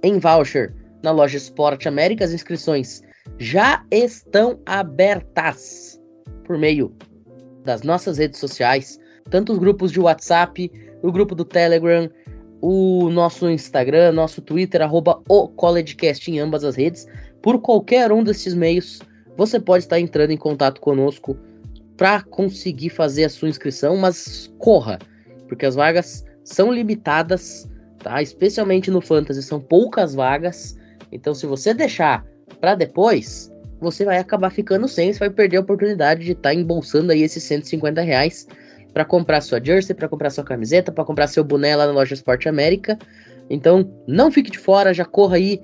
em voucher na loja Esporte América. As inscrições já estão abertas por meio das nossas redes sociais, tanto os grupos de WhatsApp, o grupo do Telegram, o nosso Instagram, nosso Twitter, arroba o CollegeCast em ambas as redes. Por qualquer um desses meios, você pode estar entrando em contato conosco para conseguir fazer a sua inscrição, mas corra, porque as vagas são limitadas, tá? Especialmente no Fantasy são poucas vagas. Então, se você deixar para depois, você vai acabar ficando sem, você vai perder a oportunidade de estar tá embolsando aí esses 150 reais para comprar sua jersey, para comprar sua camiseta, para comprar seu boné lá na loja Esporte América. Então, não fique de fora, já corra aí,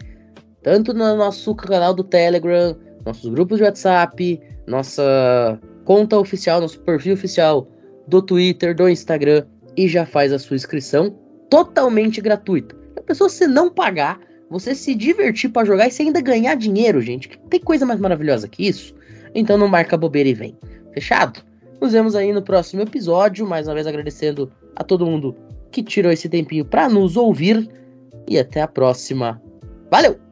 tanto no nosso canal do Telegram, nossos grupos de WhatsApp, nossa conta oficial, nosso perfil oficial do Twitter, do Instagram e já faz a sua inscrição totalmente gratuita. A pessoa se não pagar, você se divertir para jogar e você ainda ganhar dinheiro, gente. Tem coisa mais maravilhosa que isso? Então não marca bobeira e vem. Fechado? Nos vemos aí no próximo episódio, mais uma vez agradecendo a todo mundo que tirou esse tempinho para nos ouvir e até a próxima. Valeu!